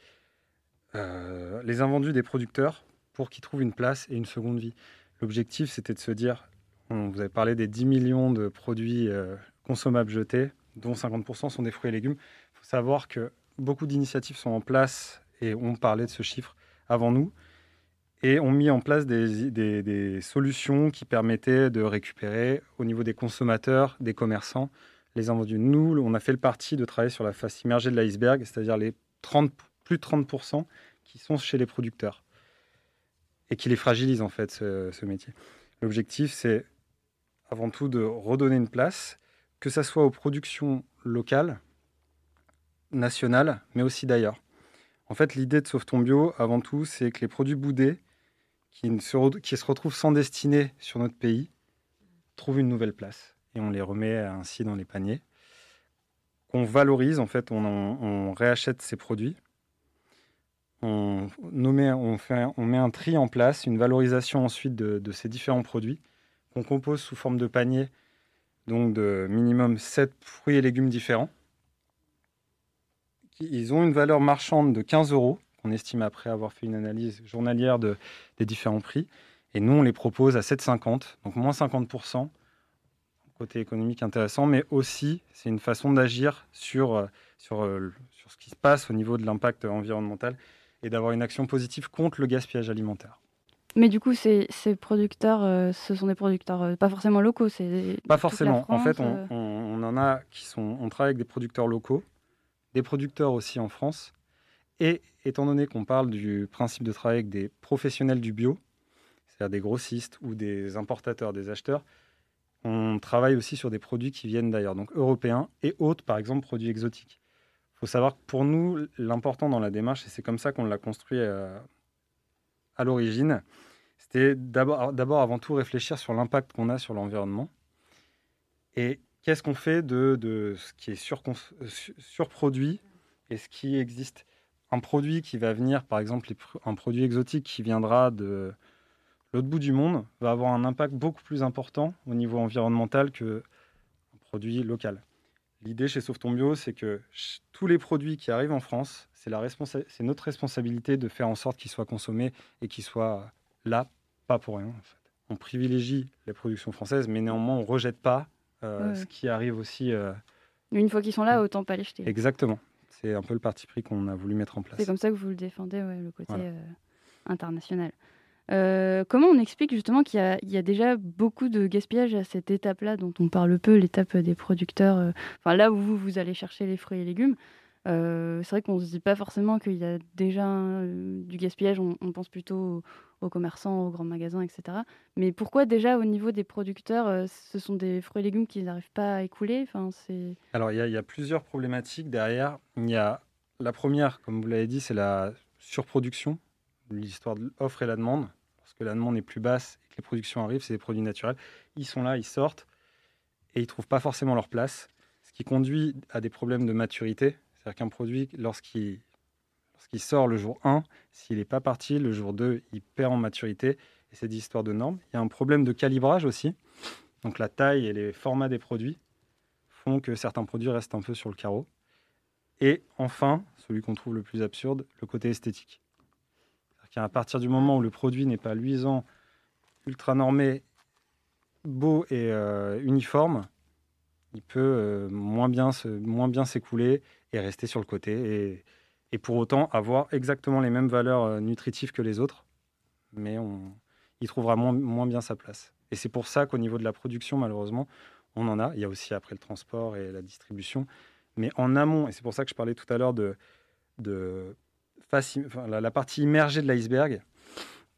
les invendus des producteurs pour qu'ils trouvent une place et une seconde vie. L'objectif, c'était de se dire, on vous avez parlé des 10 millions de produits euh, consommables jetés, dont 50% sont des fruits et légumes. Il faut savoir que beaucoup d'initiatives sont en place et ont parlé de ce chiffre avant nous et ont mis en place des, solutions qui permettaient de récupérer au niveau des consommateurs, des commerçants, les invendus. Nous, on a fait le parti de travailler sur la face immergée de l'iceberg, c'est-à-dire les 30, plus de 30% qui sont chez les producteurs et qui les fragilisent en fait, ce métier. L'objectif, c'est avant tout de redonner une place, que ça soit aux productions locales, nationales, mais aussi d'ailleurs. En fait, l'idée de Sauve ton bio, avant tout, c'est que les produits boudés qui, se, retrouvent sans destinée sur notre pays trouvent une nouvelle place. Et on les remet ainsi dans les paniers. Qu'on valorise, en fait, on, réachète ces produits. On, met un tri en place, une valorisation ensuite de ces différents produits qu'on compose sous forme de panier, donc de minimum 7 fruits et légumes différents. Ils ont une valeur marchande de 15 euros, qu'on estime après avoir fait une analyse journalière de, des différents prix. Et nous, on les propose à 7,50, donc moins 50%. Côté économique intéressant, mais aussi, c'est une façon d'agir sur, euh, sur, euh, sur ce qui se passe au niveau de l'impact environnemental et d'avoir une action positive contre le gaspillage alimentaire. Mais du coup, ces, ces producteurs, euh, ce sont des producteurs euh, pas forcément locaux, c'est Pas forcément. en fait, on, euh. on- on en a qui sont. On travaille avec des producteurs locaux, des producteurs aussi en France. Et étant donné qu'on parle du principe de travail avec des professionnels du bio, c'est-à-dire des grossistes ou des importateurs, des acheteurs, on travaille aussi sur des produits qui viennent d'ailleurs, donc européens et autres, par exemple produits exotiques. Il faut savoir que pour nous, l'important dans la démarche, et c'est comme ça qu'on l'a construit euh, à l'origine, c'était d'abord, avant tout réfléchir sur l'impact qu'on a sur l'environnement et qu'est-ce qu'on fait de, de ce qui est surproduit et ce qui existe? Un produit qui va venir, par exemple, un produit exotique qui viendra de l'autre bout du monde, va avoir un impact beaucoup plus important au niveau environnemental qu'un produit local. L'idée chez Sauve ton Bio, c'est que tous les produits qui arrivent en France, c'est responsa- notre responsabilité de faire en sorte qu'ils soient consommés et qu'ils soient là, pas pour rien. En fait. On privilégie les productions françaises, mais néanmoins, on ne rejette pas euh, Ouais. ce qui arrive aussi. euh, Une fois qu'ils sont là, autant pas les jeter. Exactement. C'est un peu le parti pris qu'on a voulu mettre en place. C'est comme ça que vous le défendez, ouais, le côté Voilà. euh, international. Euh, comment on explique justement qu'il y, a- déjà beaucoup de gaspillage à cette étape-là dont on parle peu, l'étape des producteurs, euh, enfin là où vous, allez chercher les fruits et légumes Euh, C'est vrai qu'on ne se dit pas forcément qu'il y a déjà euh, du gaspillage, on, pense plutôt aux, commerçants, aux grands magasins, etc. Mais pourquoi déjà au niveau des producteurs, euh, ce sont des fruits et légumes qu'ils n'arrivent pas à écouler? Enfin. Alors, il y, y a plusieurs problématiques derrière. Y a la première, comme vous l'avez dit, c'est la surproduction, l'histoire de l'offre et la demande. Que la demande est plus basse et que les productions arrivent, c'est des produits naturels. Ils sont là, ils sortent et ils ne trouvent pas forcément leur place. Ce qui conduit à des problèmes de maturité. C'est-à-dire qu'un produit, lorsqu'il lorsqu'il sort le jour 1, s'il n'est pas parti, le jour 2, il perd en maturité. Et c'est des histoires de normes. Il y a un problème de calibrage aussi. Donc la taille et les formats des produits font que certains produits restent un peu sur le carreau. Et enfin, celui qu'on trouve le plus absurde, le côté esthétique. Qu'à partir du moment où le produit n'est pas luisant, ultra normé beau et euh, uniforme, il peut euh, moins bien moins bien s'écouler et rester sur le côté et, et pour autant avoir exactement les mêmes valeurs euh, nutritives que les autres, mais on, il trouvera moins, moins bien sa place. Et c'est pour ça qu'au niveau de la production, malheureusement, on en a. Il y a aussi après le transport et la distribution. Mais en amont, et c'est pour ça que je parlais tout à l'heure de, de face- enfin, la, la partie immergée de l'iceberg,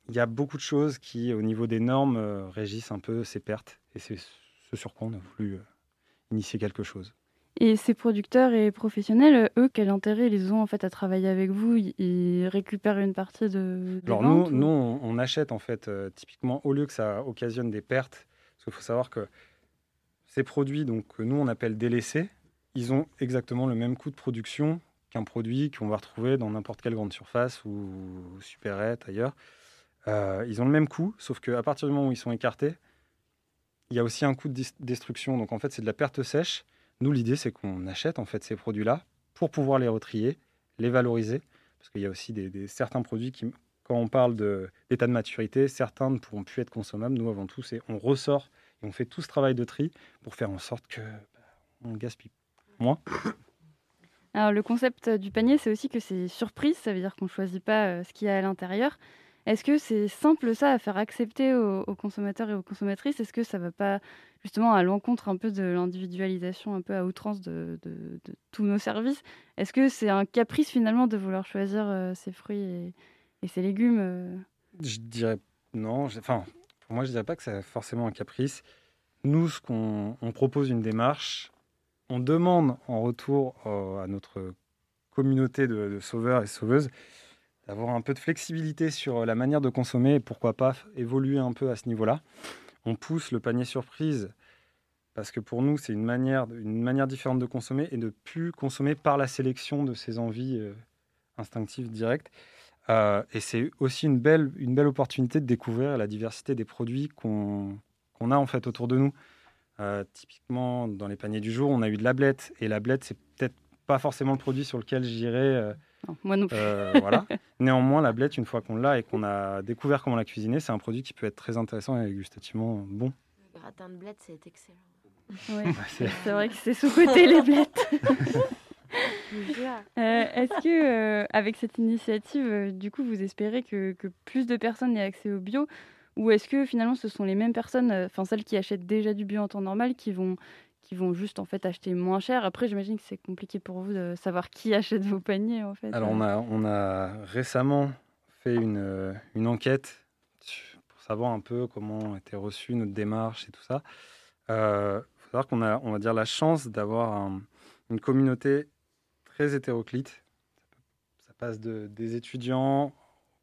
il y a beaucoup de choses qui, au niveau des normes, euh, régissent un peu ces pertes. Et c'est ce sur quoi on a voulu euh, initier quelque chose. Et ces producteurs et professionnels, eux, quel intérêt ils ont en fait à travailler avec vous? Ils- récupèrent une partie de. Alors nous, ou- nous on, on achète en fait euh, typiquement au lieu que ça occasionne des pertes, parce qu'il faut savoir que ces produits donc que nous on appelle délaissés, ils ont exactement le même coût de production qu'un produit qu'on va retrouver dans n'importe quelle grande surface ou supérette ailleurs. Euh, ils ont le même coût, sauf qu'à partir du moment où ils sont écartés, il y a aussi un coût de destruction. Donc en fait c'est de la perte sèche. Nous l'idée c'est qu'on achète en fait ces produits-là pour pouvoir les retrier, les valoriser, parce qu'il y a aussi des, certains produits qui, quand on parle d'état de maturité, certains ne pourront plus être consommables. Nous, avant tout, c'est on ressort et on fait tout ce travail de tri pour faire en sorte que bah, on gaspille moins. Alors le concept du panier, c'est aussi que c'est surprise, ça veut dire qu'on ne choisit pas euh, ce qu'il y a à l'intérieur. Est-ce que c'est simple ça à faire accepter aux, consommateurs et aux consommatrices? Est-ce que ça va pas justement à l'encontre un peu de l'individualisation un peu à outrance de, tous nos services? Est-ce que c'est un caprice finalement de vouloir choisir euh, ses fruits et, et ses légumes euh? Je dirais non. Enfin, pour moi, je dirais pas que c'est forcément un caprice. Nous, ce qu'on on propose une démarche, on demande en retour euh, à notre communauté de, sauveurs et sauveuses d'avoir un peu de flexibilité sur la manière de consommer et pourquoi pas évoluer un peu à ce niveau-là. On pousse le panier surprise parce que pour nous, c'est une manière, une manière différente de consommer et de plus consommer par la sélection de ses envies euh, instinctives directes. Euh, et c'est aussi une belle, une belle opportunité de découvrir la diversité des produits qu'on qu'on a en fait autour de nous. Euh, typiquement, dans les paniers du jour, on a eu de la blette. Et la blette, c'est peut-être pas forcément le produit sur lequel j'irai. euh, Non, moi non plus. euh, voilà. [laughs] Néanmoins, la blette, une fois qu'on l'a et qu'on a découvert comment la cuisiner, c'est un produit qui peut être très intéressant et gustativement bon. Le gratin de bled, c'est excellent. [laughs] Ouais, c'est- c'est vrai que c'est sous-côté les blettes. [laughs] Euh, Est-ce que, euh, avec cette initiative, euh, du coup, vous espérez que, que plus de personnes aient accès au bio Ou est-ce que finalement, ce sont les mêmes personnes, euh, enfin celles qui achètent déjà du bio en temps normal, qui vont, qui vont juste en fait acheter moins cher? Après, j'imagine que c'est compliqué pour vous de savoir qui [laughs] achète vos paniers en fait. Alors, on a, on a récemment fait une, euh, une enquête pour savoir un peu comment était reçue notre démarche et tout ça. Il faut savoir qu'on a, on va dire, la chance d'avoir un- une communauté très hétéroclite. Ça passe de, des étudiants, aux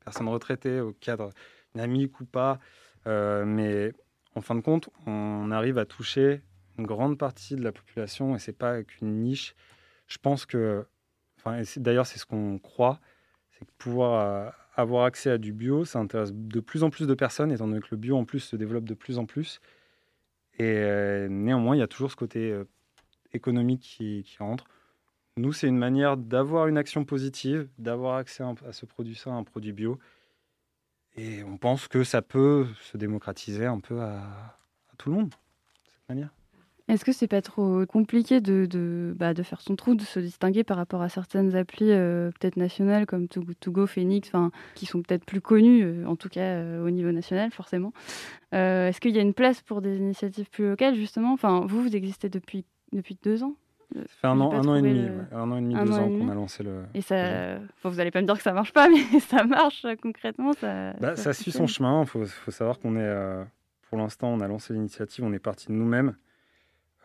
personnes retraitées, au cadre dynamique ou pas. Euh, mais en fin de compte, on arrive à toucher une grande partie de la population et c'est pas qu'une niche. Je pense que, d'ailleurs, c'est ce qu'on croit, c'est que pouvoir euh, avoir accès à du bio, ça intéresse de plus en plus de personnes, étant donné que le bio en plus se développe de plus en plus. Et euh, néanmoins, il y a toujours ce côté économique qui, rentre. Nous, c'est une manière d'avoir une action positive, d'avoir accès à, à ce produit sain, un produit bio. Et on pense que ça peut se démocratiser un peu à, tout le monde, de cette manière. Est-ce que c'est pas trop compliqué de, de, bah, de faire son trou, de se distinguer par rapport à certaines applis euh, peut-être nationales comme To, Go, Phoenix, qui sont peut-être plus connues, euh, en tout cas euh, au niveau national forcément. Est-ce qu'il y a une place pour des initiatives plus locales justement? Enfin, vous, vous existez depuis, depuis deux ans Ça fait un an, un an et demi, ouais. un an et demi, deux ans qu'on a lancé le. Et ça, vous allez pas me dire que ça marche pas, [laughs] mais ça marche euh, concrètement. Ça, Bah, ça suit son chemin. Il faut, faut savoir qu'on est, euh, pour l'instant, on a lancé l'initiative, on est parti de nous-mêmes.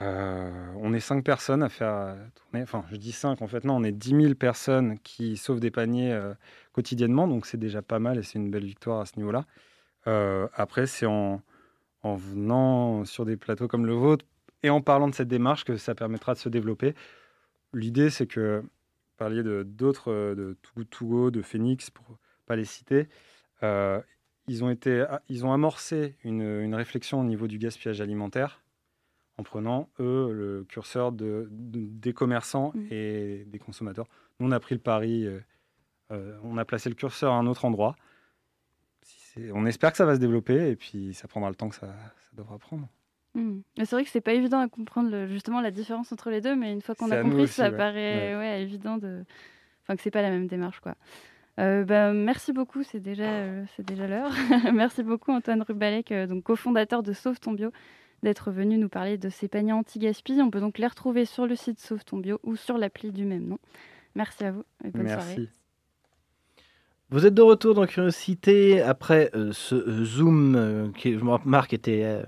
Euh, on est cinq personnes à faire euh, tourner. Enfin, je dis cinq, en fait, non, on est 10 000 personnes qui sauvent des paniers euh, quotidiennement, donc c'est déjà pas mal et c'est une belle victoire à ce niveau-là. Euh, après, c'est en, en venant sur des plateaux comme le vôtre et en parlant de cette démarche que ça permettra de se développer. L'idée, c'est que vous parliez de d'autres, euh, de Too Good To Go, de Phoenix, pour pas les citer. euh, ils ont, été, ils ont amorcé une, une réflexion au niveau du gaspillage alimentaire en prenant, eux, le curseur de, de- des commerçants et des consommateurs. Nous, on a pris le pari, euh, on a placé le curseur à un autre endroit. Si on espère que ça va se développer et puis ça prendra le temps que ça, ça devra prendre. Hmm. C'est vrai que c'est pas évident à comprendre le- justement la différence entre les deux, mais une fois qu'on a compris, aussi, ça ouais. paraît Ouais. ouais, évident de, enfin que c'est pas la même démarche quoi. Euh, bah, merci beaucoup, c'est déjà euh, c'est déjà l'heure. [laughs] merci beaucoup Antoine Rubalek, euh, donc cofondateur de Sauve ton bio, d'être venu nous parler de ces paniers anti-gaspi. On peut donc les retrouver sur le site Sauve ton bio ou sur l'appli du même nom. Merci à vous et bonne soirée. Merci. Vous êtes de retour dans Curiosité après ce Zoom qui, je me remarque, était.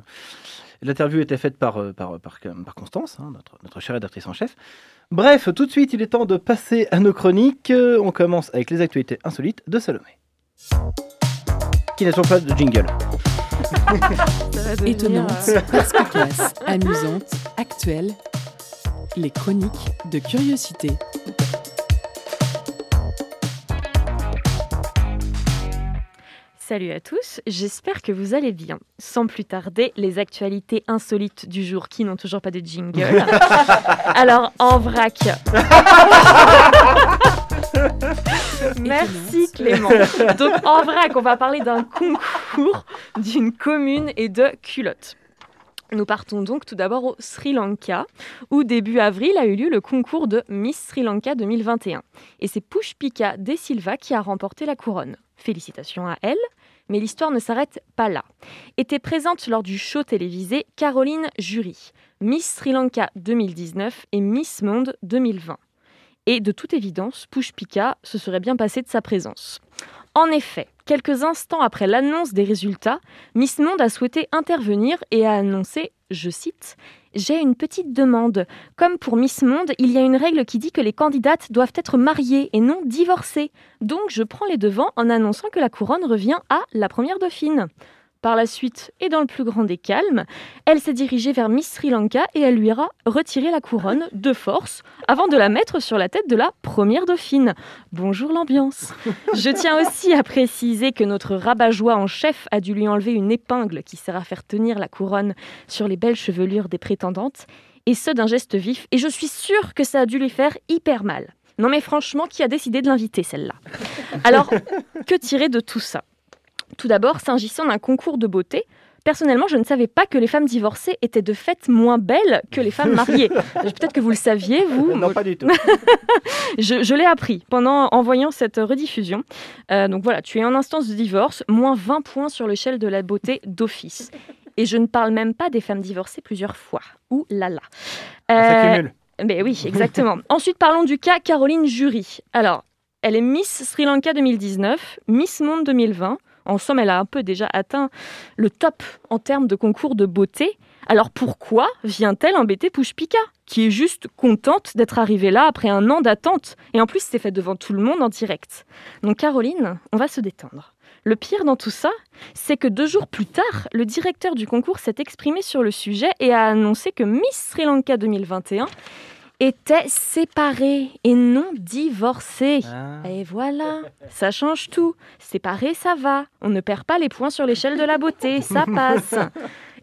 Euh, L'interview était faite par, euh, par, par, par Constance, hein, notre, notre chère rédactrice en chef. Bref, tout de suite, il est temps de passer à nos chroniques. Euh, On commence avec les actualités insolites de Salomé. Qui n'a toujours pas de jingle. [laughs] Étonnante, euh, perspicace, amusante, actuelle. Les chroniques de curiosité. Salut à tous, j'espère que vous allez bien. Sans plus tarder, les actualités insolites du jour qui n'ont toujours pas de jingle. [laughs] Alors, en vrac. [laughs] Merci Clément. [laughs] Donc, en vrac, on va parler d'un concours d'une commune et de culottes. Nous partons donc tout d'abord au Sri Lanka, où début avril a eu lieu le concours de Miss Sri Lanka 2021. Et c'est Pushpika De Silva qui a remporté la couronne. Félicitations à elle, mais l'histoire ne s'arrête pas là. Était présente lors du show télévisé Caroline Jury, Miss Sri Lanka 2019 et Miss Monde 2020. Et de toute évidence, Pushpika se serait bien passé de sa présence. En effet, quelques instants après l'annonce des résultats, Miss Monde a souhaité intervenir et a annoncé, je cite, J'ai une petite demande. Comme pour Miss Monde, il y a une règle qui dit que les candidates doivent être mariées et non divorcées. Donc je prends les devants en annonçant que la couronne revient à la première dauphine. Par la suite, et dans le plus grand des calmes, elle s'est dirigée vers Miss Sri Lanka et elle lui a retiré la couronne de force avant de la mettre sur la tête de la première dauphine. Bonjour l'ambiance. [laughs] Je tiens aussi à préciser que notre rabat-joie en chef a dû lui enlever une épingle qui sert à faire tenir la couronne sur les belles chevelures des prétendantes, et ce d'un geste vif, et je suis sûre que ça a dû lui faire hyper mal. Non mais franchement, qui a décidé de l'inviter celle-là? Alors, [laughs] que tirer de tout ça? Tout d'abord, s'agissant d'un concours de beauté, Personnellement, je ne savais pas que les femmes divorcées étaient de fait moins belles que les femmes mariées. [laughs] Peut-être que vous le saviez, vous. Non, pas du tout. [laughs] je je l'ai appris pendant en voyant cette rediffusion. Euh, donc voilà, tu es en instance de divorce, moins 20 points sur l'échelle de la beauté d'office. Et je ne parle même pas des femmes divorcées plusieurs fois. Ouh là là. Ah, Ça Euh, cumule. mais oui, [laughs] exactement. Ensuite, parlons du cas Caroline Jury. Alors, elle est Miss Sri Lanka 2019, Miss Monde 2020. En somme, elle a un peu déjà atteint le top en termes de concours de beauté. Alors pourquoi vient-elle embêter Pushpika, qui est juste contente d'être arrivée là après un an d'attente Et en plus, c'est fait devant tout le monde en direct? Donc Caroline, on va se détendre. Le pire dans tout ça, c'est que deux jours plus tard, le directeur du concours s'est exprimé sur le sujet et a annoncé que Miss Sri Lanka 2021 était séparée et non divorcée. Et voilà, ça change tout. Séparée, ça va. On ne perd pas les points sur l'échelle de la beauté, ça [laughs] passe.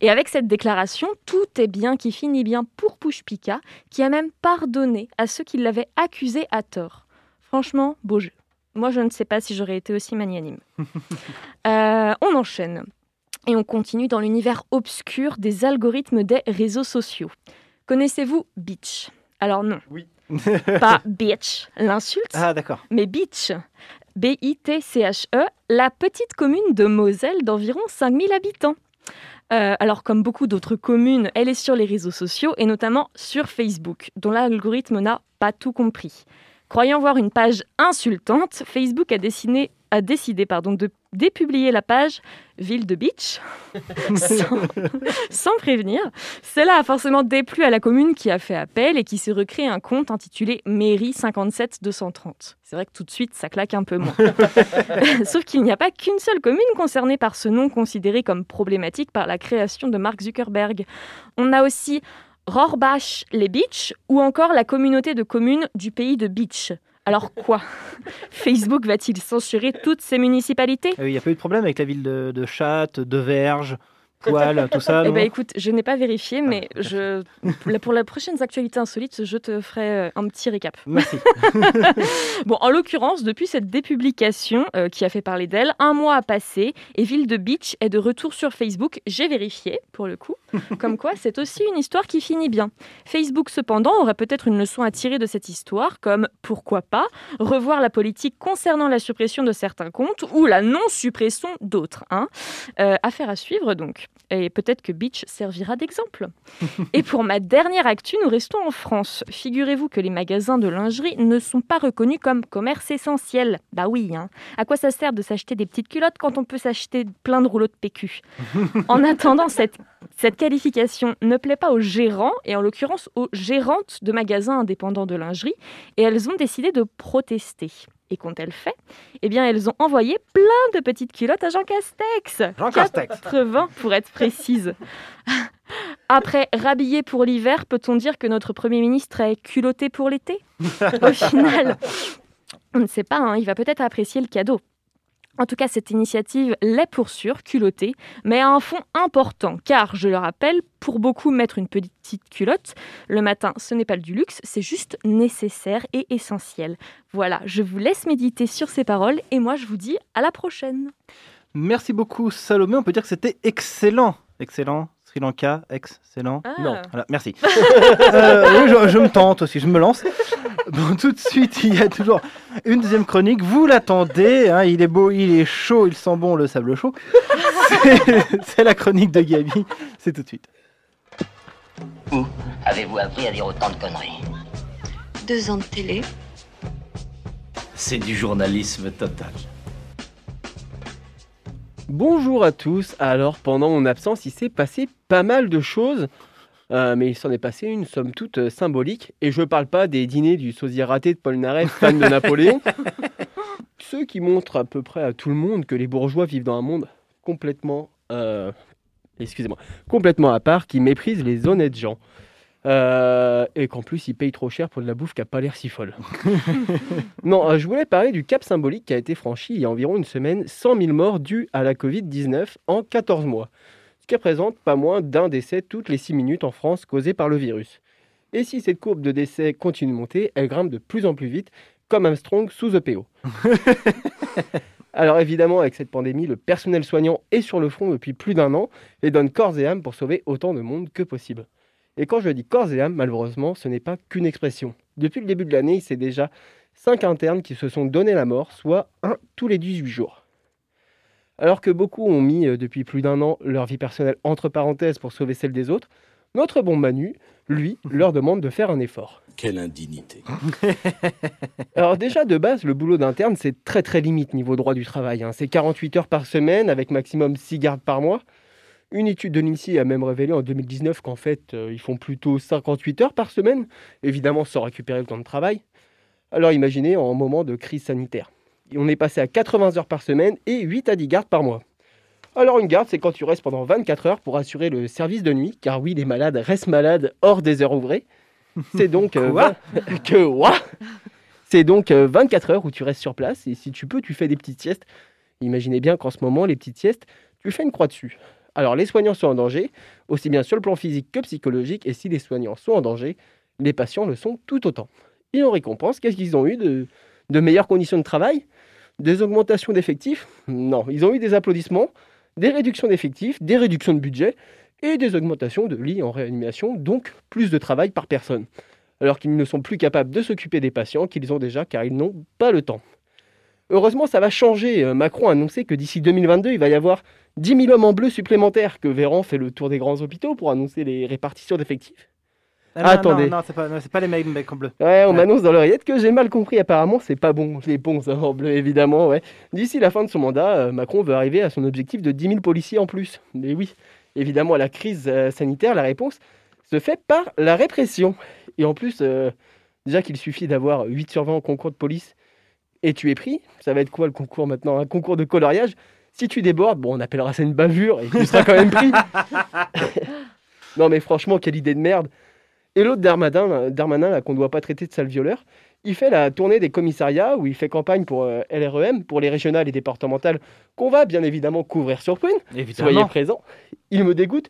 Et avec cette déclaration, tout est bien qui finit bien pour Pushpika, qui a même pardonné à ceux qui l'avaient accusé à tort. Franchement, beau jeu. Moi, je ne sais pas si j'aurais été aussi magnanime. [laughs] Euh, on enchaîne. Et on continue dans l'univers obscur des algorithmes des réseaux sociaux. Connaissez-vous Beach? Alors non. Oui. [laughs] Pas bitch, l'insulte, Ah, d'accord. mais Beach. B-I-T-C-H-E, la petite commune de Moselle d'environ 5000 habitants. Euh, alors, comme beaucoup d'autres communes, elle est sur les réseaux sociaux et notamment sur Facebook, dont l'algorithme n'a pas tout compris. Croyant voir une page insultante, Facebook a, dessiné- a décidé pardon, de dépublier la page Ville de Beach [laughs] sans, sans prévenir. Cela a forcément déplu à la commune qui a fait appel et qui s'est recréé un compte intitulé Mairie 57 230. C'est vrai que tout de suite, ça claque un peu moins. [laughs] Sauf qu'il n'y a pas qu'une seule commune concernée par ce nom considéré comme problématique par la création de Mark Zuckerberg. On a aussi Rohrbach les Beach ou encore la communauté de communes du pays de Beach. Alors quoi? [laughs] Facebook va-t-il censurer toutes ces municipalités? Ah Il n'y a pas eu de problème avec la ville de, de de Verge, poils, tout ça Eh ben écoute, je n'ai pas vérifié, mais je, pour les prochaines actualités insolites, je te ferai euh, un petit récap. Merci. [laughs] Bon, en l'occurrence, depuis cette dépublication euh, qui a fait parler d'elle, un mois a passé et Ville de Beach est de retour sur Facebook. J'ai vérifié, pour le coup. Comme quoi, c'est aussi une histoire qui finit bien. Facebook, cependant, aurait peut-être une leçon à tirer de cette histoire, comme pourquoi pas revoir la politique concernant la suppression de certains comptes ou la non-suppression d'autres. Hein. Euh, affaire à suivre donc. Et peut-être que Beach servira d'exemple. [laughs] Et pour ma dernière actu, nous restons en France. Figurez-vous que les magasins de lingerie ne sont pas reconnus comme commerce essentiel. Bah oui, hein. À quoi ça sert de s'acheter des petites culottes quand on peut s'acheter plein de rouleaux de PQ [laughs] En attendant, cette, cette qualification ne plaît pas aux gérants, et en l'occurrence aux gérantes de magasins indépendants de lingerie, et elles ont décidé de protester. Et qu'ont-elles fait Eh bien, elles ont envoyé plein de petites culottes à Jean Castex. Jean Castex. 80 pour être précise. [laughs] Après rhabillé pour l'hiver, peut-on dire que notre Premier ministre est culotté pour l'été? Au final, on ne sait pas, hein, il va peut-être apprécier le cadeau. En tout cas, cette initiative l'est pour sûr, culottée, mais a un fond important, car, je le rappelle, pour beaucoup, mettre une petite culotte le matin, ce n'est pas du luxe, c'est juste nécessaire et essentiel. Voilà, je vous laisse méditer sur ces paroles, et moi je vous dis à la prochaine. Merci beaucoup Salomé, on peut dire que c'était excellent. Excellent. Sri Lanka, excellent. Ah. Non, voilà, merci. [laughs] Euh, oui, je, je me tente aussi, je me lance. Bon, tout de suite, il y a toujours une deuxième chronique. Vous l'attendez, hein, il est beau, il est chaud, il sent bon le sable chaud. C'est- C'est la chronique de Gabi, c'est tout de suite. Où avez-vous appris à dire autant de conneries? Deux ans de télé. C'est du journalisme total. Bonjour à tous. Alors, pendant mon absence, il s'est passé pas mal de choses, euh, mais il s'en est passé une, somme toute, euh, symbolique. Et je parle pas des dîners du sosie raté de Paul Naref, fan de Napoléon. [laughs] Ceux qui montrent à peu près à tout le monde que les bourgeois vivent dans un monde complètement, euh, excusez-moi, complètement à part, qui méprise les honnêtes gens. Euh, et qu'en plus, ils payent trop cher pour de la bouffe qui a pas l'air si folle. [laughs] Non, euh, je voulais parler du cap symbolique qui a été franchi il y a environ une semaine, 100 000 morts dus à la Covid-19 en 14 mois, ce qui représente pas moins d'un décès toutes les 6 minutes en France causé par le virus. Et si cette courbe de décès continue de monter, elle grimpe de plus en plus vite, comme Armstrong sous EPO. [laughs] Alors évidemment, avec cette pandémie, le personnel soignant est sur le front depuis plus d'un an et donne corps et âme pour sauver autant de monde que possible. Et quand je dis corps et âme, malheureusement, ce n'est pas qu'une expression. Depuis le début de l'année, c'est déjà 5 internes qui se sont donné la mort, soit un tous les 18 jours. Alors que beaucoup ont mis euh, depuis plus d'un an leur vie personnelle entre parenthèses pour sauver celle des autres, notre bon Manu, lui, [laughs] leur demande de faire un effort. Quelle indignité. [laughs] Alors déjà, de base, le boulot d'interne, c'est très très limite niveau droit du travail. hein. C'est 48 heures par semaine avec maximum 6 gardes par mois. Une étude de l'INSEE a même révélé en 2019 qu'en fait, euh, ils font plutôt 58 heures par semaine, évidemment sans récupérer le temps de travail. Alors imaginez en moment de crise sanitaire. On est passé à 80 heures par semaine et 8 à 10 gardes par mois. Alors une garde, c'est quand tu restes pendant 24 heures pour assurer le service de nuit, car oui, les malades restent malades hors des heures ouvrées. C'est donc... euh, Quoi? vingt- [laughs] que quoi? C'est donc euh, 24 heures où tu restes sur place, et si tu peux, tu fais des petites siestes. Imaginez bien qu'en ce moment, les petites siestes, tu fais une croix dessus. Alors les soignants sont en danger, aussi bien sur le plan physique que psychologique, et si les soignants sont en danger, les patients le sont tout autant. Et en récompense, qu'est-ce qu'ils ont eu de, de meilleures conditions de travail? Des augmentations d'effectifs? Non, ils ont eu des applaudissements, des réductions d'effectifs, des réductions de budget et des augmentations de lits en réanimation, donc plus de travail par personne. Alors qu'ils ne sont plus capables de s'occuper des patients qu'ils ont déjà car ils n'ont pas le temps. Heureusement, ça va changer. Euh, Macron a annoncé que d'ici 2022, il va y avoir 10 000 hommes en bleu supplémentaires, que Véran fait le tour des grands hôpitaux pour annoncer les répartitions d'effectifs. Ah, non, Attendez. Non, non, c'est pas, pas les mecs, mecs en bleu. Ouais, on Ouais. m'annonce dans l'oreillette que j'ai mal compris. Apparemment, c'est pas bon. Les bons ça, en bleu, évidemment. Ouais. D'ici la fin de son mandat, euh, Macron veut arriver à son objectif de 10 000 policiers en plus. Mais oui, évidemment, à la crise euh, sanitaire, la réponse se fait par la répression. Et en plus, euh, déjà qu'il suffit d'avoir 8 sur 20 au concours de police et tu es pris, ça va être quoi le concours maintenant? Un concours de coloriage Si tu débordes, bon, on appellera ça une bavure et tu seras quand même pris. [laughs] non, mais franchement, quelle idée de merde. Et l'autre Darmanin, Darmanin là, qu'on ne doit pas traiter de sale violeur, Il fait la tournée des commissariats où il fait campagne pour euh, LREM, pour les régionales et départementales, qu'on va bien évidemment couvrir sur Prune. Évidemment. Soyez présents. Ils me dégoûtent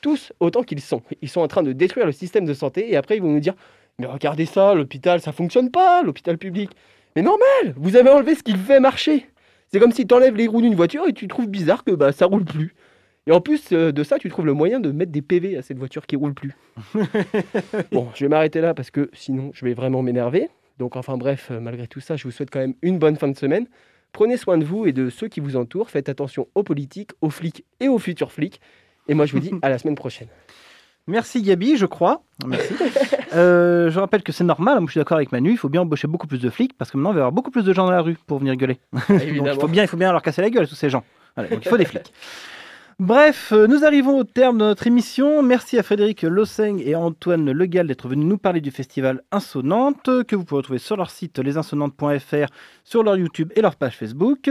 tous autant qu'ils sont. Ils sont en train de détruire le système de santé et après ils vont nous dire Mais regardez ça, l'hôpital, ça fonctionne pas, l'hôpital public. Mais normal, vous avez enlevé ce qui le fait marcher. C'est comme si tu enlèves les roues d'une voiture et tu trouves bizarre que bah, ça roule plus. Et en plus euh, de ça, tu trouves le moyen de mettre des PV à cette voiture qui roule plus. [laughs] bon, je vais m'arrêter là parce que sinon je vais vraiment m'énerver. Donc enfin bref, euh, malgré tout ça, je vous souhaite quand même une bonne fin de semaine. Prenez soin de vous et de ceux qui vous entourent. Faites attention aux politiques, aux flics et aux futurs flics. Et moi, je vous dis [laughs] à la semaine prochaine. Merci Gabi, je crois. Merci. [laughs] Euh, je rappelle que c'est normal, moi je suis d'accord avec Manu, il faut bien embaucher beaucoup plus de flics parce que maintenant il va y avoir beaucoup plus de gens dans la rue pour venir gueuler. [laughs] Donc, il, faut bien, il faut bien leur casser la gueule, tous ces gens. Donc il faut des flics. Bref, euh, nous arrivons au terme de notre émission. Merci à Frédéric Losseng et à Antoine Legal d'être venus nous parler du festival Insonante, que vous pouvez retrouver sur leur site lesinsonantes.fr, sur leur YouTube et leur page Facebook.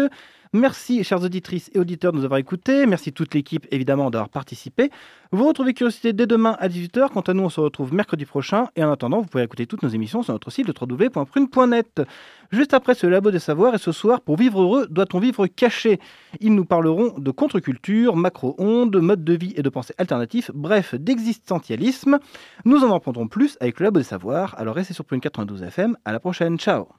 Merci, chères auditrices et auditeurs, de nous avoir écoutés. Merci toute l'équipe, évidemment, d'avoir participé. Vous retrouvez Curiosité dès demain à 18h. Quant à nous, on se retrouve mercredi prochain. Et en attendant, vous pouvez écouter toutes nos émissions sur notre site www.prune.net. Juste après ce Labo des Savoirs, et ce soir, pour vivre heureux, doit-on vivre caché? Ils nous parleront de contre-culture, macro-ondes, mode de vie et de pensée alternatifs, bref, d'existentialisme. Nous en apprendrons plus avec le Labo des Savoirs. Alors restez sur Prune 92 FM. À la prochaine. Ciao